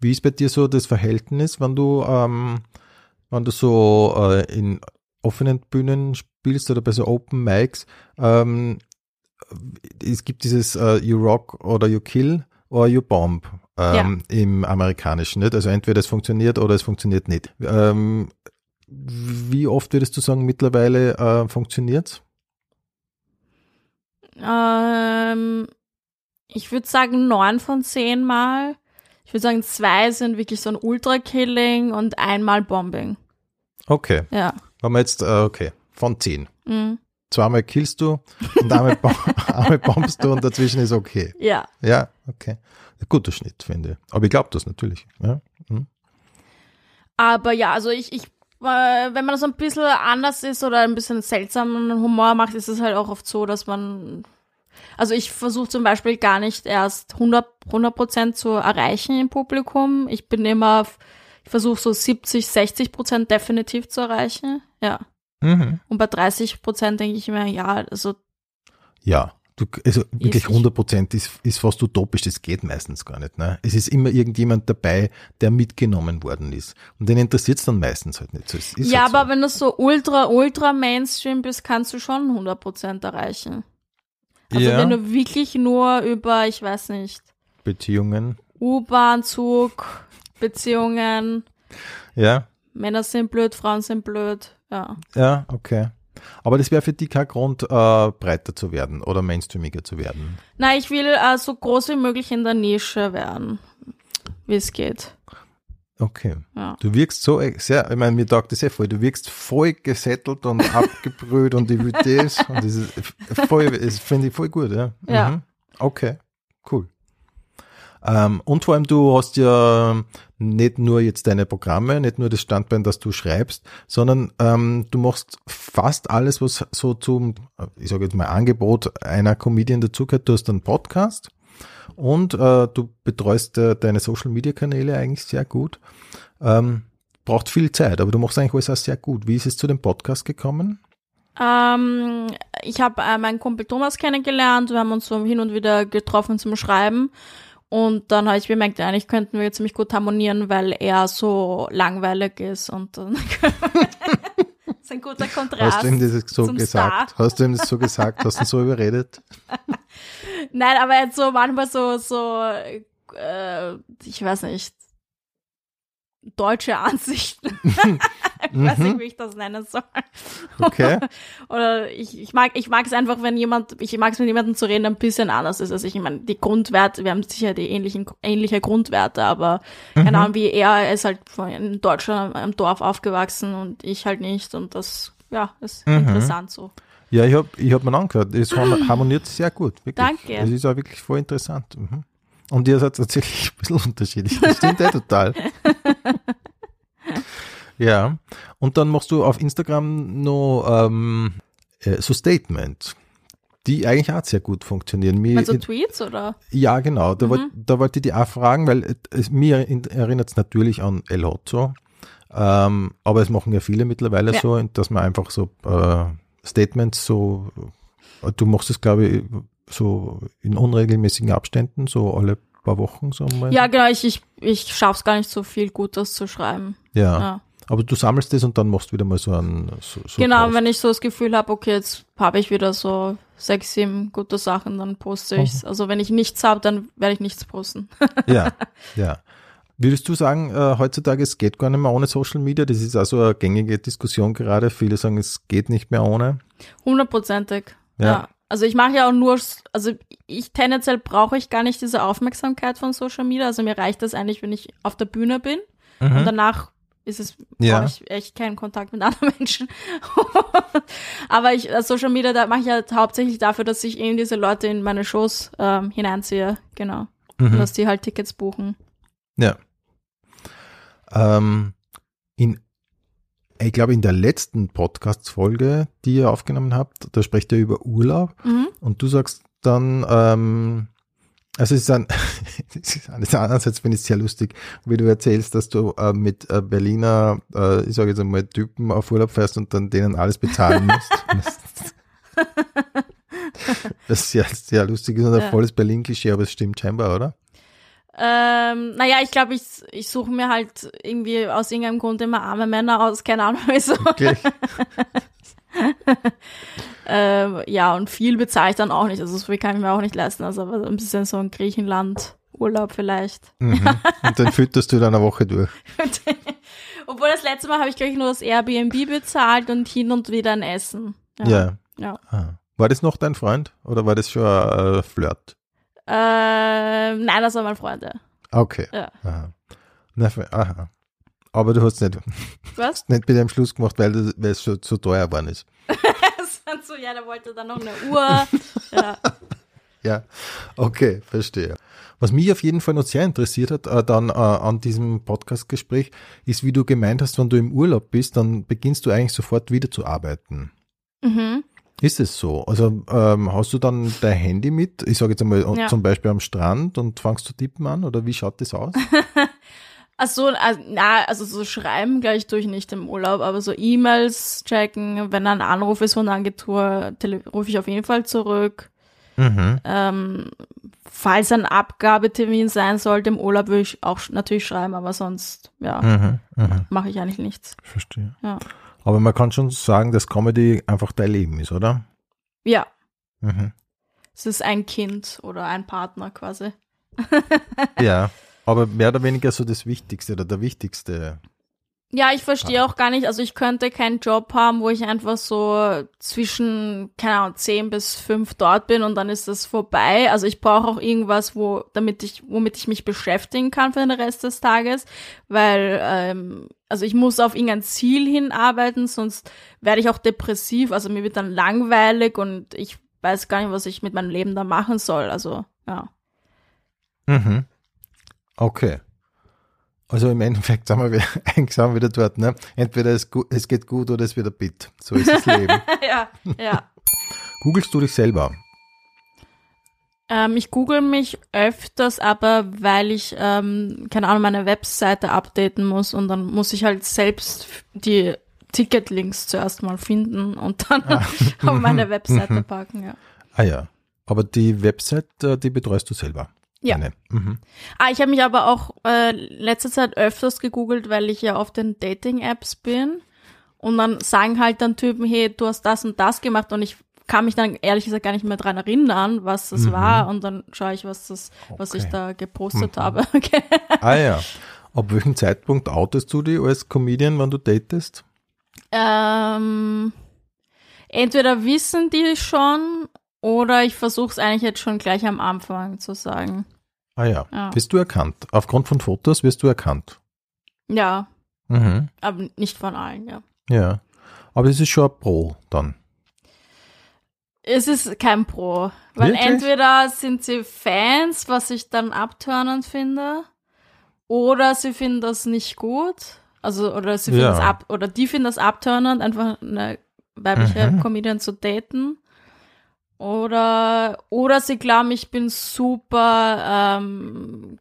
Wie ist bei dir so das Verhältnis, wenn du, ähm, wenn du so äh, in offenen Bühnen spielst oder bei so Open Mics? Ähm, es gibt dieses äh, You Rock oder You Kill or You Bomb ähm, im Amerikanischen. Nicht? Also entweder es funktioniert oder es funktioniert nicht. Ähm, wie oft würdest du sagen, mittlerweile äh, funktioniert's? Ähm, ich würde sagen neun von zehn Mal. Ich würde sagen, zwei sind wirklich so ein Ultra-Killing und einmal Bombing. Okay. Ja. Wenn wir jetzt, äh, okay, von zehn. Mhm. Zweimal killst du und einmal, bom- einmal bombst du und dazwischen ist okay. Ja. Ja, okay. Guter Schnitt, finde ich. Aber ich glaube das natürlich. Ja. Mhm. Aber ja, also ich, ich, äh, wenn man so ein bisschen anders ist oder ein bisschen seltsamen Humor macht, ist es halt auch oft so, dass man, also ich versuche zum Beispiel gar nicht erst 100 Prozent zu erreichen im Publikum. Ich bin immer, ich versuche so 70, 60 Prozent definitiv zu erreichen. Ja. Mhm. Und bei 30 Prozent denke ich mir, ja, also Ja, du, also wirklich Ist- 100 Prozent ist, ist fast utopisch, das geht meistens gar nicht. Ne? Es ist immer irgendjemand dabei, der mitgenommen worden ist. Und den interessiert es dann meistens halt nicht so. Ja, halt aber so. wenn du so ultra, ultra Mainstream bist, kannst du schon 100 Prozent erreichen. Also ja, wenn du wirklich nur über, ich weiß nicht, Beziehungen. U-Bahn, Zug, Beziehungen, Ja, Männer sind blöd, Frauen sind blöd, ja. ja, okay. Aber das wäre für dich kein Grund, äh, breiter zu werden oder mainstreamiger zu werden. Na, ich will äh, so groß wie möglich in der Nische werden, wie es geht. Okay. Ja. Du wirkst so sehr, ich meine, mir taugt das eh voll, du wirkst voll gesettelt und abgebrüht und will das und das ist voll, das finde ich voll gut, ja. Ja. Mhm. Okay, cool. Ähm, und vor allem, du hast ja nicht nur jetzt deine Programme, nicht nur das Standbein, das du schreibst, sondern ähm, du machst fast alles, was so zum, ich sage jetzt mal, Angebot einer Comedian dazugehört. Du hast einen Podcast und äh, du betreust äh, deine Social-Media-Kanäle eigentlich sehr gut. Ähm, braucht viel Zeit, aber du machst eigentlich alles auch sehr gut. Wie ist es zu dem Podcast gekommen? Ähm, ich habe äh, meinen Kumpel Thomas kennengelernt, wir haben uns so hin und wieder getroffen zum Schreiben Und dann habe ich bemerkt, eigentlich könnten wir ziemlich gut harmonieren, weil er so langweilig ist und dann das ist ein guter Kontrast. Hast du ihm das so gesagt? Star. Hast du ihm das so gesagt? Hast du ihn so überredet? Nein, aber jetzt so manchmal so, so, äh, ich weiß nicht, deutsche Ansichten. ich weiß nicht, wie ich das nennen soll. Okay. Oder ich, ich mag ich mag es einfach, wenn jemand, ich mag es mit jemandem zu reden, der ein bisschen anders ist. Also ich meine, die Grundwerte, wir haben sicher die ähnlichen, ähnliche Grundwerte, aber keine Ahnung, wie er, ist halt in Deutschland am Dorf aufgewachsen und ich halt nicht und das, ja, ist interessant so. Ja, ich habe ich hab mir angehört. Es har- harmoniert sehr gut. Wirklich. Danke. Es ist auch wirklich voll interessant. Mhm. Und ihr seid tatsächlich ein bisschen unterschiedlich. Das stimmt eh total. ja. Und dann machst du auf Instagram noch ähm, äh, so Statements, die eigentlich auch sehr gut funktionieren. Mir, Also Tweets oder? ja, genau. Da, Mhm. wollt, wollte ich die auch fragen, weil es, mir erinnert es natürlich an El Hotzo. Ähm, aber es machen ja viele mittlerweile Ja. so, dass man einfach so äh, Statements so, äh, du machst es glaube ich so in unregelmäßigen Abständen, so alle paar Wochen so mal. Ja, genau, ich, ich, ich schaff's gar nicht so viel Gutes zu schreiben. ja. Ja. Aber du sammelst das und dann machst du wieder mal so einen so, so genau, Post. wenn ich so das Gefühl habe, okay, jetzt habe ich wieder so sechs, sieben gute Sachen, dann poste ich's. Mhm. Also wenn ich nichts habe, dann werde ich nichts posten. Ja, ja. Würdest du sagen, äh, heutzutage es geht gar nicht mehr ohne Social Media? Das ist also eine gängige Diskussion gerade. Viele sagen, es geht nicht mehr ohne. Hundertprozentig. Ja. Ja. Also ich mache ja auch nur, also ich tendenziell brauche ich gar nicht diese Aufmerksamkeit von Social Media. Also mir reicht das eigentlich, wenn ich auf der Bühne bin und danach ist es, Mhm. Ja. brauche ich echt keinen Kontakt mit anderen Menschen. Aber ich, äh, Social Media, da mache ich halt hauptsächlich dafür, dass ich eben diese Leute in meine Shows ähm, hineinziehe, genau. Mhm. dass die halt Tickets buchen. Ja. Ähm, in, ich glaube, in der letzten Podcast-Folge, die ihr aufgenommen habt, da sprecht ihr über Urlaub Mhm. und du sagst dann, ähm, also es ist ein, es ist ein- einerseits finde ich es sehr lustig, wie du erzählst, dass du äh, mit äh, Berliner, äh, ich sage jetzt einmal, Typen auf Urlaub fährst und dann denen alles bezahlen musst. das ist sehr, sehr lustig, ist und ein Ja. volles Berlin-Klischee, aber es stimmt scheinbar, oder? Ähm, naja, ich glaube, ich, ich suche mir halt irgendwie aus irgendeinem Grund immer arme Männer aus, keine Ahnung wieso. Wirklich? Ähm, ja, und viel bezahle ich dann auch nicht. Also so viel kann ich mir auch nicht leisten. Also ein bisschen so ein Griechenland-Urlaub vielleicht. Mhm. Und dann fütterst du dann eine Woche durch. Obwohl das letzte Mal habe ich, glaube ich, nur das Airbnb bezahlt und hin und wieder ein Essen. Ja. ja. Ah. War das noch dein Freund oder war das schon ein Flirt? Ähm, nein, das waren meine Freunde. Okay. Ja. Aha. Na, aha. Aber du hast nicht, Was? nicht mit dem Schluss gemacht, weil, das, weil es schon zu teuer geworden ist. So, ja, der wollte dann noch eine Uhr. ja. Ja, okay, verstehe. Was mich auf jeden Fall noch sehr interessiert hat, äh, dann äh, an diesem Podcast-Gespräch, ist, wie du gemeint hast, wenn du im Urlaub bist, dann beginnst du eigentlich sofort wieder zu arbeiten. Mhm. Ist es so? Also ähm, hast du dann dein Handy mit, ich sage jetzt einmal Ja. zum Beispiel am Strand und fangst zu tippen an oder wie schaut das aus? Ach so, also, na, also so schreiben gleich tue ich nicht im Urlaub, aber so E-Mails checken, wenn ein Anruf ist von Agentur, rufe ich auf jeden Fall zurück. mhm. Ähm, falls ein Abgabetermin sein sollte im Urlaub, würde ich auch natürlich schreiben, aber sonst, ja, Mhm. Mhm. mache ich eigentlich nichts. Verstehe. Ja. Aber man kann schon sagen, dass Comedy einfach dein Leben ist, oder? Ja, Mhm. es ist ein Kind oder ein Partner quasi. Ja, aber mehr oder weniger so das Wichtigste oder der wichtigste. Ja, ich verstehe auch gar nicht, also ich könnte keinen Job haben, wo ich einfach so zwischen, keine Ahnung, 10 bis 5 dort bin und dann ist das vorbei. Also ich brauche auch irgendwas, wo, damit ich, womit ich mich beschäftigen kann für den Rest des Tages, weil, ähm, also ich muss auf irgendein Ziel hinarbeiten, sonst werde ich auch depressiv, also mir wird dann langweilig und ich weiß gar nicht, was ich mit meinem Leben da machen soll. Also, ja. Mhm. Okay. Also im Endeffekt sind wir wieder, eigentlich sind wir wieder dort, ne? Entweder es, es geht gut oder es wird ein Bit. So ist das Leben. ja, ja. Googlest du dich selber? Ähm, ich google mich öfters, aber weil ich, ähm, keine Ahnung, meine Webseite updaten muss und dann muss ich halt selbst die Ticketlinks zuerst mal finden und dann auf meine Webseite packen, ja. Ah ja. Aber die Website, äh, die betreust du selber. Ja. Mhm. Ah, ich habe mich aber auch äh, letzte Zeit öfters gegoogelt, weil ich ja auf den Dating-Apps bin. Und dann sagen halt dann Typen, hey, du hast das und das gemacht und ich kann mich dann ehrlich gesagt gar nicht mehr dran erinnern, was das Mhm. war und dann schaue ich, was das, was ich Okay. da gepostet Mhm. habe. Okay. Ah ja. Ab welchem Zeitpunkt outest du dich als Comedian, wenn du datest? Ähm, entweder wissen die schon oder ich versuche es eigentlich jetzt schon gleich am Anfang zu sagen. Ah ja. Ja. Wirst du erkannt? Aufgrund von Fotos wirst du erkannt. Ja, Mhm. aber nicht von allen, ja. Ja. Aber es ist schon ein Pro dann. Es ist kein Pro. Weil Wirklich? entweder sind sie Fans, was ich dann abturnend finde, oder sie finden das nicht gut. Also, oder sie finden Ja. das ab, oder die finden das abturnend, einfach eine weibliche Mhm. Comedian zu daten. Oder, oder sie glauben, ich bin super ähm,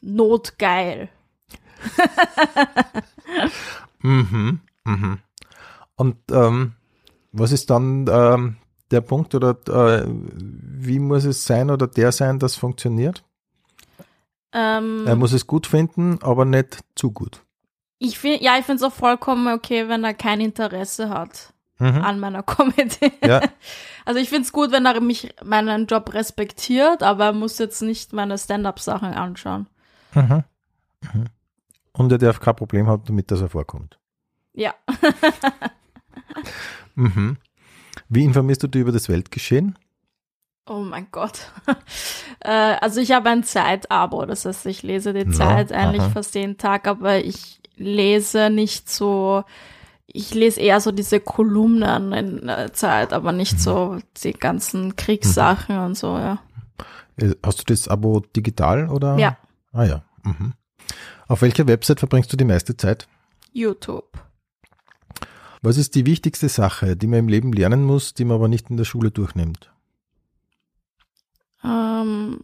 notgeil. Mhm. Mhm. Und ähm, was ist dann ähm, der Punkt oder äh, wie muss es sein oder der sein, das funktioniert? Ähm, Er muss es gut finden, aber nicht zu gut. ich find, ja, ich finde es auch vollkommen okay, wenn er kein Interesse hat Mhm. an meiner Comedy. Ja. Also ich finde es gut, wenn er mich meinen Job respektiert, aber er muss jetzt nicht meine Stand-up-Sachen anschauen. Mhm. Mhm. Und er darf kein Problem haben, damit dass er vorkommt. Ja. Mhm. Wie informierst du dich über das Weltgeschehen? Oh mein Gott. äh, also ich habe ein Zeitabo, das heißt, ich lese die Ja, Zeit eigentlich aha. fast jeden Tag, aber ich lese nicht so, ich lese eher so diese Kolumnen in der Zeit, aber nicht Mhm. so die ganzen Kriegssachen und so, ja. Äh, Hast du das Abo digital oder? Ja. Ah ja. Mhm. Auf welcher Website verbringst du die meiste Zeit? YouTube. Was ist die wichtigste Sache, die man im Leben lernen muss, die man aber nicht in der Schule durchnimmt? Ähm,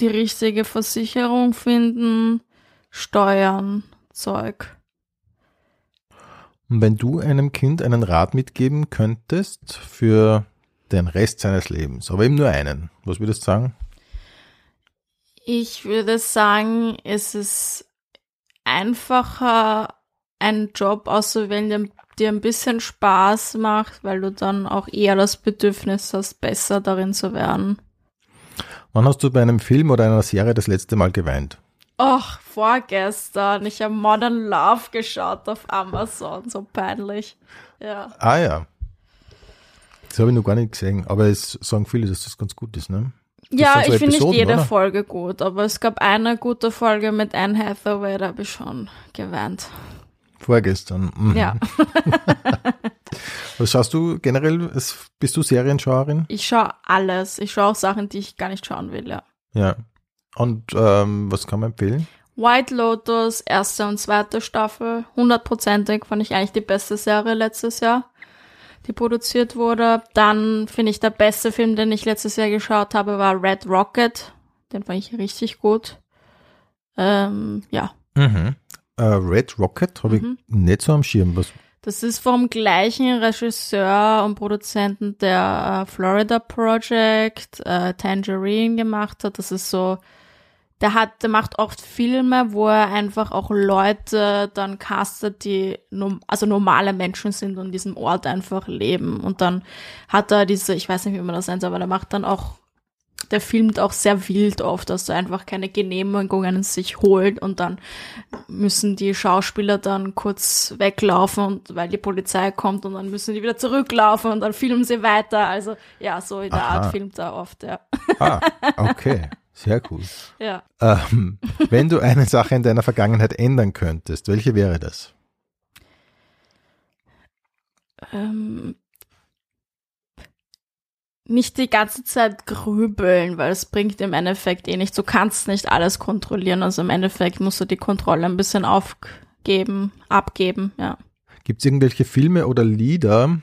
die richtige Versicherung finden, Steuern, Zeug. Und wenn du einem Kind einen Rat mitgeben könntest für den Rest seines Lebens, aber eben nur einen, was würdest du sagen? Ich würde sagen, es ist einfacher, einen Job auszuwählen, der dir ein bisschen Spaß macht, weil du dann auch eher das Bedürfnis hast, besser darin zu werden. Wann hast du bei einem Film oder einer Serie das letzte Mal geweint? Och, vorgestern. Ich habe Modern Love geschaut auf Amazon. So peinlich. Ja. Ah ja. Das habe ich noch gar nicht gesehen, aber es sagen viele, dass das ganz gut ist, ne? Ja, sind so ich finde nicht jede oder? Folge gut, aber es gab eine gute Folge mit Anne Hathaway, da habe ich schon geweint. Vorgestern. Mhm. Ja, Was schaust du generell? Bist du Serienschauerin? ich schaue alles. Ich schaue auch Sachen, die ich gar nicht schauen will, ja. Ja. Und ähm, was kann man empfehlen? White Lotus, erste und zweite Staffel, hundertprozentig, fand ich eigentlich die beste Serie letztes Jahr, die produziert wurde. Dann finde ich der beste Film, den ich letztes Jahr geschaut habe, war Red Rocket. Den fand ich richtig gut. Ähm, ja, Mhm. Äh, Red Rocket habe Mhm. ich nicht so am Schirm. Was, das ist vom gleichen Regisseur und Produzenten, der äh, Florida Project, äh, Tangerine gemacht hat. Das ist so, der hat, der macht oft Filme, wo er einfach auch Leute dann castet, die also normale Menschen sind und in diesem Ort einfach leben. Und dann hat er diese, ich weiß nicht, wie man das nennt, aber der macht dann auch, der filmt auch sehr wild oft, dass er einfach keine Genehmigungen sich holt und dann müssen die Schauspieler dann kurz weglaufen und weil die Polizei kommt und dann müssen die wieder zurücklaufen und dann filmen sie weiter. Also ja, so in der Aha. Art filmt er oft, ja. ah, okay. Sehr cool. ja. Ähm, wenn du eine Sache in deiner Vergangenheit ändern könntest, welche wäre das? ähm, nicht die ganze Zeit grübeln, weil es bringt im Endeffekt eh nichts. Du kannst nicht alles kontrollieren. Also im Endeffekt musst du die Kontrolle ein bisschen aufgeben, abgeben, ja. Gibt es irgendwelche Filme oder Lieder,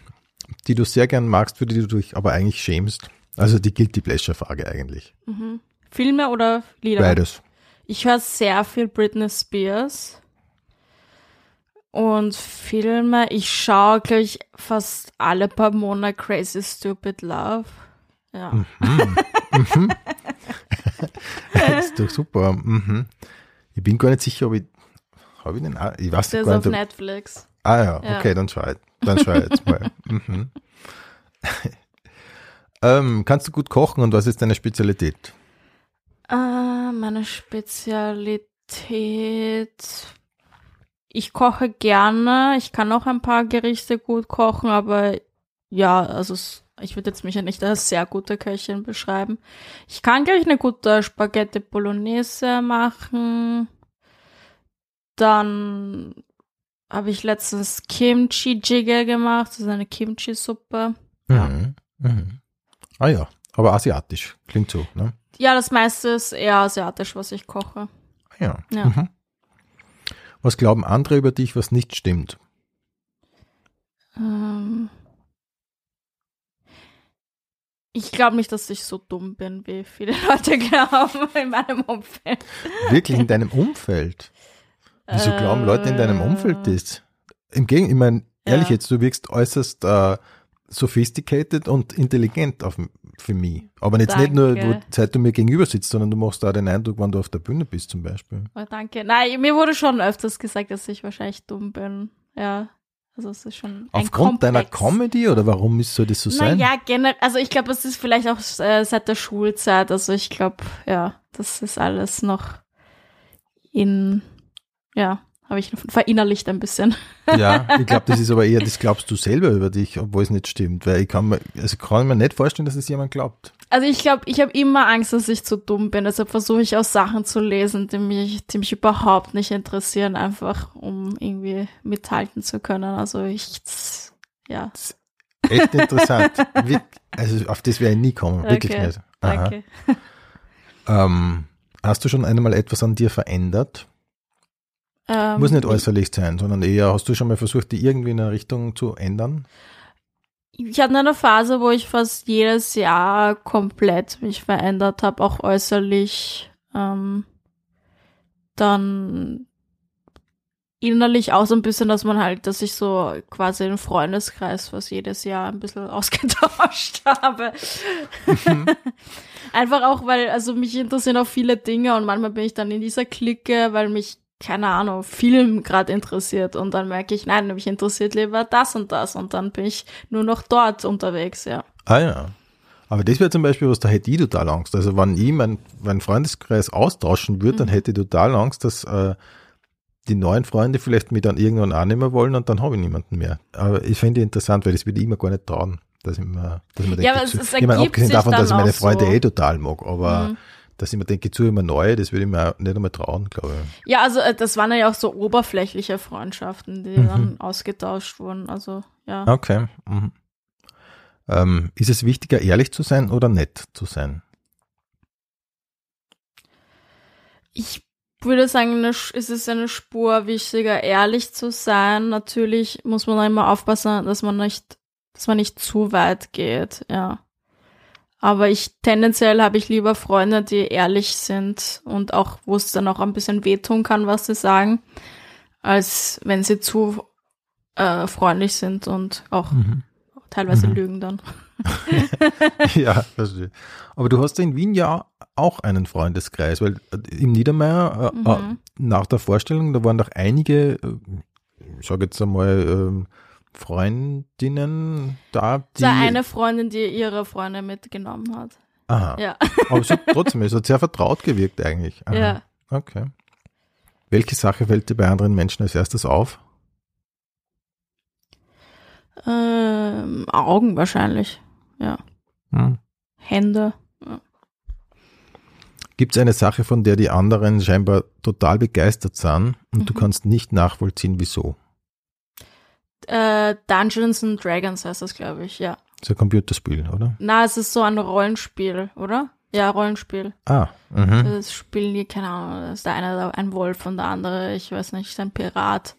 die du sehr gern magst, für die du dich aber eigentlich schämst? Also die Guilty Pleasure-Frage eigentlich. Mhm. Filme oder Lieder? Beides. Ich höre sehr viel Britney Spears. Und Filme, ich schaue, glaube ich, fast alle paar Monate Crazy Stupid Love. Ja. Mhm. Mhm. das ist doch super. Mhm. Ich bin gar nicht sicher, ob ich. Habe ich den? Ich weiß Der ist gar auf nicht. Ob, Netflix. ah ja, Ja. okay, dann schau ich, dann schau ich jetzt mal. Mhm. ähm, kannst du gut kochen und was ist deine Spezialität? Äh, meine Spezialität. Ich koche gerne. Ich kann auch ein paar Gerichte gut kochen, aber ja, also ich würde jetzt mich ja nicht als sehr gute Köchin beschreiben. Ich kann, glaube ich, eine gute Spaghetti Bolognese machen. Dann habe ich letztens Kimchi Jjigae gemacht. Das ist eine Kimchi-Suppe. Ja. Mhm. Mhm. Ah ja, aber asiatisch. Klingt so, ne? Ja, das meiste ist eher asiatisch, was ich koche. Ja. Ja. Mhm. Was glauben andere über dich, was nicht stimmt? Ähm ich glaube nicht, dass ich so dumm bin, wie viele Leute glauben in meinem Umfeld. Wirklich in deinem Umfeld? Wieso glauben Leute in deinem Umfeld Äh, das? Im Gegenteil, ich meine, ehrlich Ja. jetzt, du wirkst äußerst äh, sophisticated und intelligent auf, für mich. Aber jetzt nicht nur, Danke. wo, seit du mir gegenüber sitzt, sondern du machst da den Eindruck, wenn du auf der Bühne bist zum Beispiel. Oh, danke. Nein, mir wurde schon öfters gesagt, dass ich wahrscheinlich dumm bin. Ja, also es ist schon Aufgrund deiner. Comedy oder warum ist, soll das so sein? Naja, generell, also ich glaube, es ist vielleicht auch äh, seit der Schulzeit. Also ich glaube, ja, das ist alles noch in, ja, habe ich verinnerlicht ein bisschen. Ja, ich glaube, das ist aber eher, das glaubst du selber über dich, obwohl es nicht stimmt. Weil ich kann mir, also kann mir nicht vorstellen, dass es jemand glaubt. Also ich glaube, ich habe immer Angst, dass ich zu dumm bin. Deshalb versuche ich auch Sachen zu lesen, die mich, die mich überhaupt nicht interessieren, einfach um irgendwie mithalten zu können. Also ich, ja, Echt interessant. Also auf das wäre ich nie kommen, wirklich Okay, nicht. Aha. danke. Ähm, hast du schon einmal etwas an dir verändert? Ähm, Muss nicht äußerlich sein, sondern eher, hast du schon mal versucht, die irgendwie in eine Richtung zu ändern? Ich hatte eine Phase, wo ich fast jedes Jahr komplett mich verändert habe, auch äußerlich. Ähm, dann innerlich auch so ein bisschen, dass man halt, dass ich so quasi den Freundeskreis fast jedes Jahr ein bisschen ausgetauscht habe. Einfach auch, weil, also mich interessieren auch viele Dinge und manchmal bin ich dann in dieser Clique, weil mich, keine Ahnung, Film gerade interessiert und dann merke ich, nein, mich interessiert lieber das und das und dann bin ich nur noch dort unterwegs, ja. Ah ja. Aber das wäre zum Beispiel was, da hätte ich total Angst. Also wenn ich meinen mein Freundeskreis austauschen würde, dann Mhm. hätte ich total Angst, dass äh, die neuen Freunde vielleicht mich dann irgendwann mehr wollen und dann habe ich niemanden mehr. Aber ich finde interessant, weil das würde ich immer gar nicht trauen. Dass ich mir, dass mir Ja, denke, aber es- es ich meine, abgesehen davon, dass ich dann meine Freunde so. eh total mag, aber Mhm. Dass ich mir denke, zu immer neue, das würde ich mir nicht einmal trauen, glaube ich. Ja, also äh, das waren ja auch so oberflächliche Freundschaften, die Mhm. dann ausgetauscht wurden. Also ja. Okay. Mhm. Ähm, ist es wichtiger, ehrlich zu sein oder nett zu sein? Ich würde sagen, es ist eine Spur wichtiger, ehrlich zu sein. Natürlich muss man immer aufpassen, dass man nicht, dass man nicht zu weit geht, ja. Aber ich tendenziell habe ich lieber Freunde, die ehrlich sind und auch, wo es dann auch ein bisschen wehtun kann, was sie sagen, als wenn sie zu äh, freundlich sind und auch teilweise Mhm. lügen dann. ja, verstehe. Aber du hast in Wien ja auch einen Freundeskreis, weil äh, im Niedermeyer äh, äh, Mhm. nach der Vorstellung, da waren doch einige, äh, ich sage jetzt einmal, ähm, Freundinnen da, die. So eine Freundin, die ihre Freunde mitgenommen hat. Aha. Ja. Aber es hat trotzdem, es hat sehr vertraut gewirkt eigentlich. Aha. Ja. Okay. Welche Sache fällt dir bei anderen Menschen als erstes auf? Ähm, Augen wahrscheinlich. Ja. Hm. Hände. Gibt es eine Sache, von der die anderen scheinbar total begeistert sind und du Mhm. kannst nicht nachvollziehen, wieso? Äh, Dungeons and Dragons heißt das, glaube ich, ja. Das ist ein Computerspiel, oder? Na, es ist so ein Rollenspiel, oder? Ja, Rollenspiel. Ah, mhm. Das spielen die, keine Ahnung, da ist der eine ein Wolf und der andere, ich weiß nicht, ein Pirat.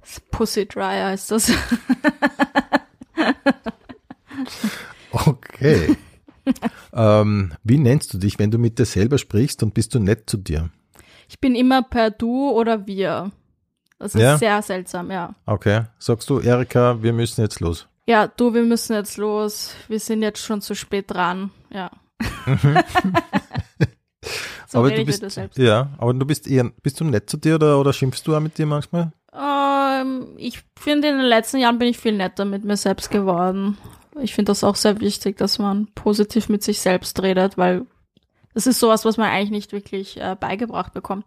Das Pussy Dryer heißt das. Okay. ähm, wie nennst du dich, wenn du mit dir selber sprichst und bist du nett zu dir? Ich bin immer per Du oder wir. Das ist Ja? sehr seltsam, ja. Okay. Sagst du, Erika, wir müssen jetzt los. Ja, du, wir müssen jetzt los. Wir sind jetzt schon zu spät dran. Ja. so aber du bist, ja, aber du bist eher, bist du nett zu dir oder, oder schimpfst du auch mit dir manchmal? Ähm, ich finde, in den letzten Jahren bin ich viel netter mit mir selbst geworden. Ich finde das auch sehr wichtig, dass man positiv mit sich selbst redet, weil das ist sowas, was man eigentlich nicht wirklich äh, beigebracht bekommt.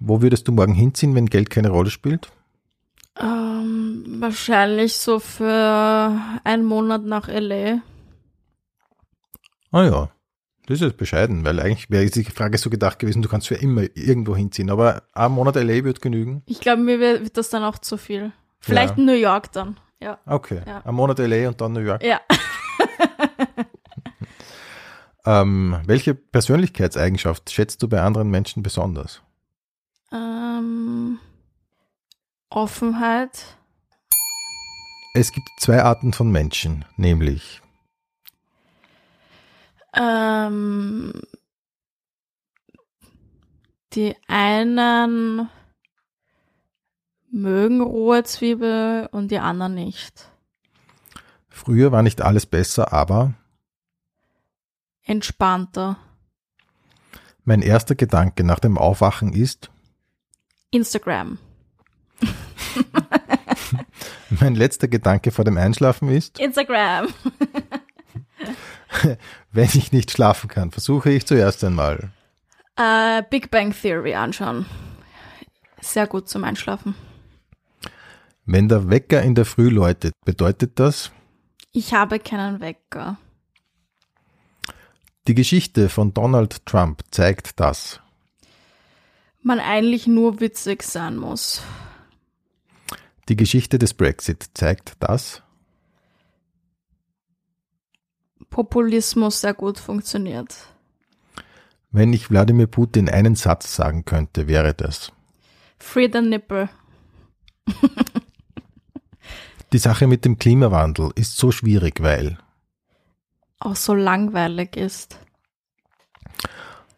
Wo würdest du morgen hinziehen, wenn Geld keine Rolle spielt? Ähm, wahrscheinlich so für einen Monat nach LA. Ah ja, das ist bescheiden, weil eigentlich wäre die Frage so gedacht gewesen, du kannst für immer irgendwo hinziehen, aber ein Monat LA wird genügen. Ich glaube, mir wird wird das dann auch zu viel. Vielleicht Ja. New York dann. Ja. Okay, Ja. ein Monat LA und dann New York. Ja. Ähm, welche Persönlichkeitseigenschaft schätzt du bei anderen Menschen besonders? Ähm, Offenheit. Es gibt zwei Arten von Menschen, nämlich Ähm, die einen mögen rohe Zwiebel und die anderen nicht. früher war nicht alles besser, aber Entspannter. mein erster Gedanke nach dem Aufwachen ist, Instagram. mein letzter Gedanke vor dem Einschlafen ist, Instagram. wenn ich nicht schlafen kann, versuche ich zuerst einmal. Äh, Big Bang Theory anschauen. Sehr gut zum Einschlafen. Wenn der Wecker in der Früh läutet, bedeutet das, Ich habe keinen Wecker. die Geschichte von Donald Trump zeigt das. Man eigentlich nur witzig sein muss. Die Geschichte des Brexit zeigt das. Populismus sehr gut funktioniert. Wenn ich Wladimir Putin einen Satz sagen könnte, wäre das. Free the nipple. Die Sache mit dem Klimawandel ist so schwierig, weil Auch so langweilig ist.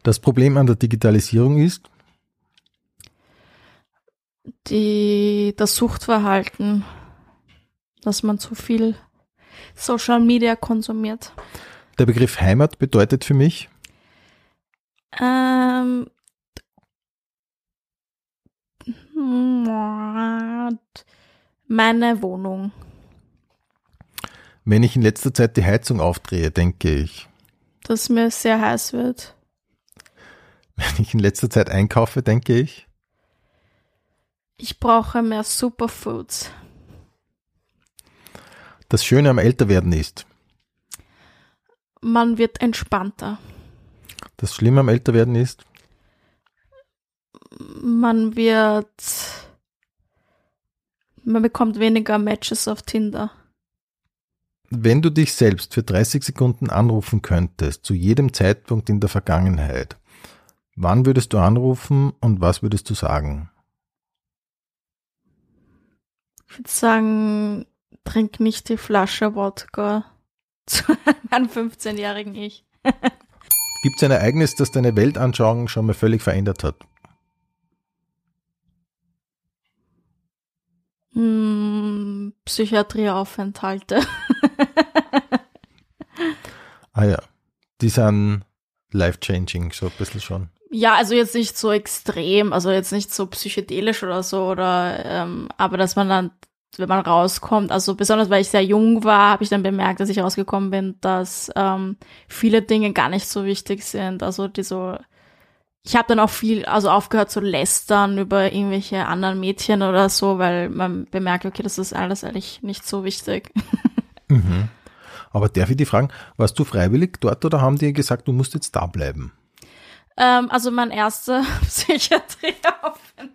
das Problem an der Digitalisierung ist, Die, das Suchtverhalten, dass man zu viel Social Media konsumiert. der Begriff Heimat bedeutet für mich, Ähm, meine Wohnung. wenn ich in letzter Zeit die Heizung aufdrehe, denke ich. Dass mir sehr heiß wird. Wenn ich in letzter Zeit einkaufe, denke ich. Ich brauche mehr Superfoods. Das Schöne am Älterwerden ist. Man wird entspannter. Das Schlimme am Älterwerden ist. Man wird. Man bekommt weniger Matches auf Tinder. Wenn du dich selbst für 30 Sekunden anrufen könntest, zu jedem Zeitpunkt in der Vergangenheit, wann würdest du anrufen und was würdest du sagen? Ich würde sagen, trink nicht die Flasche Wodka zu meinem 15-jährigen Ich. Gibt es ein Ereignis, das deine Weltanschauung schon mal völlig verändert hat? Hm, Psychiatrieaufenthalte. Ah ja, die sind life-changing, so ein bisschen schon. Ja, also jetzt nicht so extrem, also jetzt nicht so psychedelisch oder so, oder ähm, aber dass man dann, wenn man rauskommt, also besonders weil ich sehr jung war, habe ich dann bemerkt, dass ich rausgekommen bin, dass ähm, viele Dinge gar nicht so wichtig sind. Also die so, ich habe dann auch viel, also aufgehört zu lästern über irgendwelche anderen Mädchen oder so, weil man bemerkt, okay, das ist alles eigentlich nicht so wichtig. Mhm. Aber darf ich die fragen, warst du freiwillig dort oder haben die gesagt, du musst jetzt da bleiben? Ähm, also mein erster Psychiatrieaufenthalt.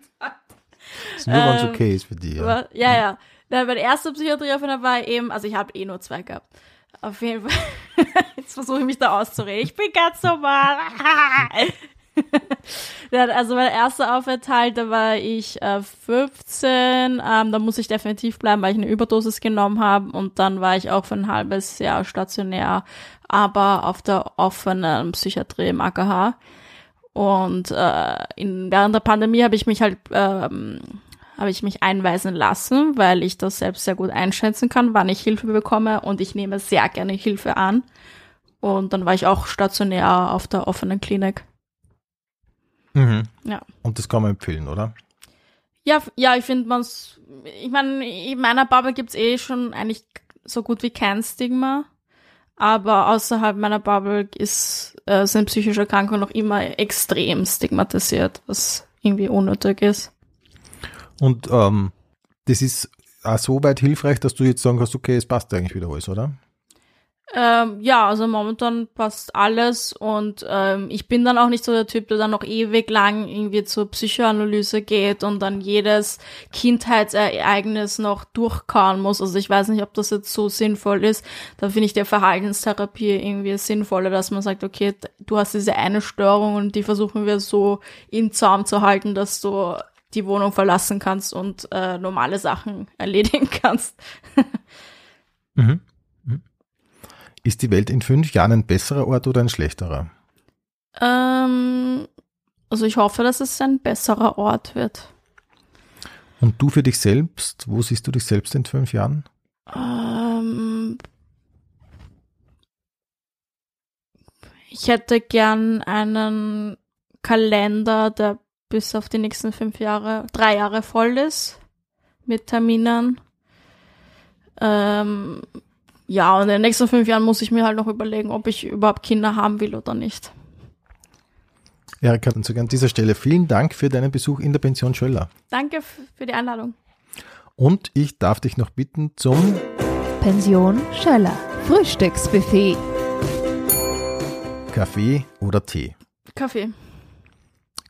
Ist nur, wenn es Ähm, okay ist für die. Ja. Ja, ja. ja. Dann mein erster Psychiatrieaufenthalt war eben, also ich habe eh nur zwei gehabt. Auf jeden Fall. Jetzt versuche ich mich da auszureden. Ich bin ganz normal. Also mein erster Aufenthalt, da war ich äh, 15, ähm, da muss ich definitiv bleiben, weil ich eine Überdosis genommen habe und dann war ich auch für ein halbes Jahr stationär, aber auf der offenen Psychiatrie im AKH. Und äh, in, während der Pandemie habe ich mich halt ähm, habe ich mich einweisen lassen, weil ich das selbst sehr gut einschätzen kann, wann ich Hilfe bekomme und ich nehme sehr gerne Hilfe an. Und dann war ich auch stationär auf der offenen Klinik. Mhm. Ja. Und das kann man empfehlen, oder? Ja, ja, ich finde man's, ich meine, in meiner Bubble gibt's eh schon eigentlich so gut wie kein Stigma. Aber außerhalb meiner Bubble ist, äh, sind psychische Erkrankungen noch immer extrem stigmatisiert, was irgendwie unnötig ist. Und ähm, das ist auch so weit hilfreich, dass du jetzt sagen kannst, okay, es passt eigentlich wieder alles, oder? Ähm, ja, also momentan passt alles und ähm, ich bin dann auch nicht so der Typ, der dann noch ewig lang irgendwie zur Psychoanalyse geht und dann jedes Kindheitsereignis noch durchkauen muss. Also ich weiß nicht, ob das jetzt so sinnvoll ist. Da finde ich der Verhaltenstherapie irgendwie sinnvoller, dass man sagt, okay, du hast diese eine Störung und die versuchen wir so in Zaum zu halten, dass du die Wohnung verlassen kannst und äh, normale Sachen erledigen kannst. Mhm. Ist die Welt in fünf Jahren ein besserer Ort oder ein schlechterer? Ähm, also ich hoffe, dass es ein besserer Ort wird. Und du für dich selbst, wo siehst du dich selbst in fünf Jahren? Ähm, ich hätte gern einen Kalender, der bis auf die nächsten fünf Jahre, drei Jahre voll ist, mit Terminen. Ähm, ja, und in den nächsten fünf Jahren muss ich mir halt noch überlegen, ob ich überhaupt Kinder haben will oder nicht. Erika, und sogar an dieser Stelle vielen Dank für deinen Besuch in der Pension Schöller. Danke für die Einladung. Und ich darf dich noch bitten zum Pension Schöller. Frühstücksbuffet. Kaffee oder Tee. Kaffee,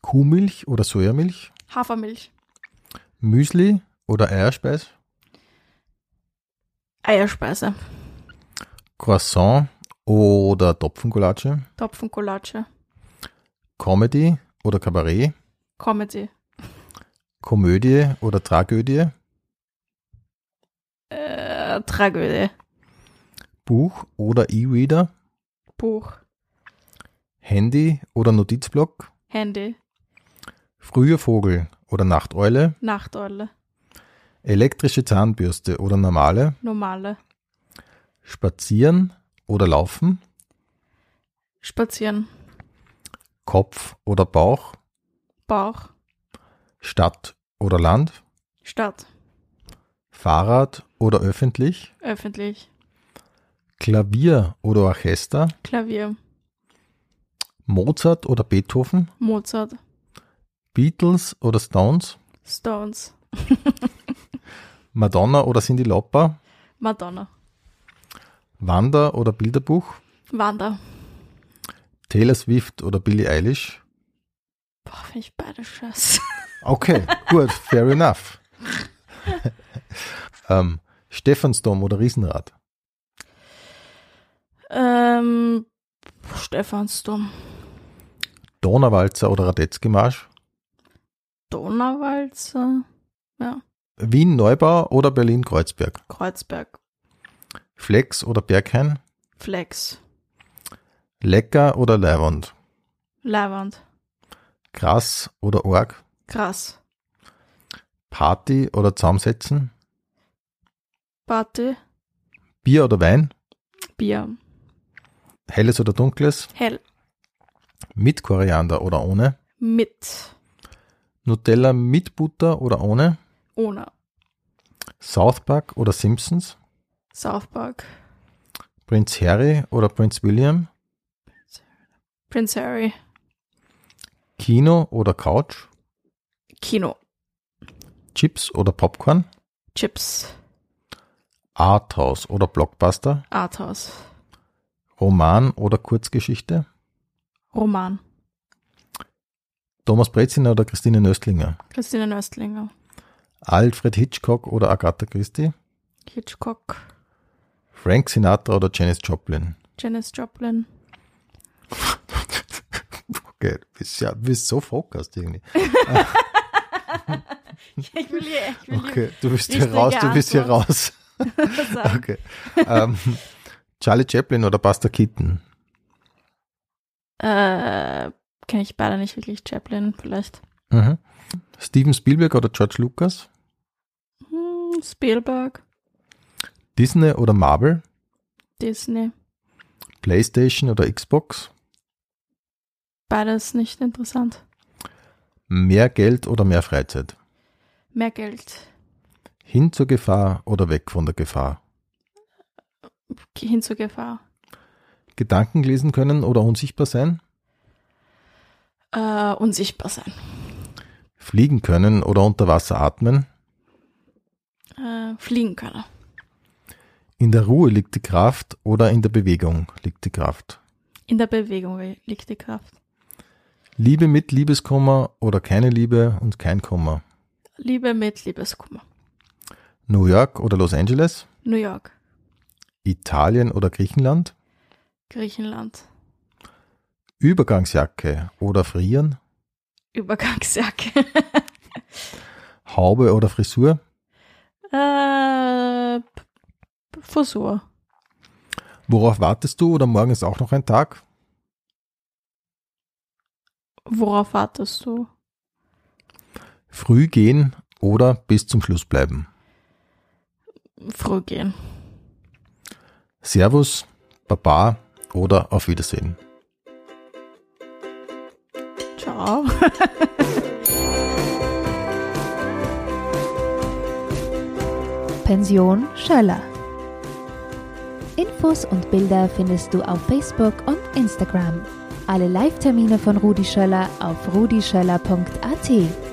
Kuhmilch oder Sojamilch. Hafermilch, Müsli oder Eierspeis. Eierspeise, Croissant oder Topfengulatsche. Topfengulatsche, Comedy oder Kabarett. Comedy, Komödie oder Tragödie. äh, Tragödie, Buch oder E-Reader. Buch, Handy oder Notizblock. Handy, Früher Vogel oder Nachteule. Nachteule, Elektrische Zahnbürste oder normale. normale, Spazieren oder laufen. Spazieren, Kopf oder Bauch. Bauch, Stadt oder Land. Stadt, Fahrrad oder öffentlich. öffentlich, Klavier oder Orchester. Klavier, Mozart oder Beethoven. Mozart, Beatles oder Stones. Stones, Madonna oder Cindy Lauper. Madonna, Wander oder Bilderbuch. Wanda. Taylor Swift oder Billie Eilish. Boah, finde ich beide scheiße. Okay, gut, fair enough. ähm, Stephansdom oder Riesenrad. ähm, Stephansdom, Donauwalzer oder Radetzky-Marsch. Donauwalzer, ja, Wien-Neubau oder Berlin-Kreuzberg. Kreuzberg, Flex oder Berghain. Flex, Lecker oder Leiwand. Leiwand, Krass oder Org. krass, Party oder Zusammensetzen. Party, Bier oder Wein. Bier, Helles oder Dunkles. hell, Mit Koriander oder ohne. mit, Nutella mit Butter oder ohne. ohne, South Park oder Simpsons. South Park, Prinz Harry oder Prinz William. Prince Harry, Kino oder Couch. Kino, Chips oder Popcorn. Chips, Arthouse oder Blockbuster. Arthouse, Roman oder Kurzgeschichte. Roman, Thomas Breziner oder Christine Nöstlinger. Christine Nöstlinger, Alfred Hitchcock oder Agatha Christie. Hitchcock, Frank Sinatra oder Janis Joplin. Janis Joplin, Okay, du bist ja bist so fokast irgendwie. ich will hier, ich will Okay, du bist hier raus, du bist hier raus. Okay. ähm, Charlie Chaplin oder Buster Keaton. Äh, kenne ich beide nicht wirklich. Chaplin vielleicht. Mhm. Steven Spielberg oder George Lucas. Hm, Spielberg, Disney oder Marvel. Disney, Playstation oder Xbox? Beides nicht interessant. Mehr Geld oder mehr Freizeit? Mehr Geld. Hin zur Gefahr oder weg von der Gefahr? Hin zur Gefahr. Gedanken lesen können oder unsichtbar sein? Äh, unsichtbar sein. Fliegen können oder unter Wasser atmen? Äh, fliegen können. In der Ruhe liegt die Kraft oder in der Bewegung liegt die Kraft? In der Bewegung liegt die Kraft. Liebe mit Liebeskummer oder keine Liebe und kein Kummer? Liebe mit Liebeskummer. New York oder Los Angeles? New York. Italien oder Griechenland? Griechenland. Übergangsjacke oder frieren? Übergangsjacke. Haube oder Frisur? äh, Frisur. Worauf wartest du oder morgen ist auch noch ein Tag? Worauf wartest du? Früh gehen oder bis zum Schluss bleiben? Früh gehen. Servus, Baba oder auf Wiedersehen. Ciao. Pension Schöller. Infos und Bilder findest du auf Facebook und Instagram. Alle Live-Termine von Rudi Schöller auf rudischöller.at.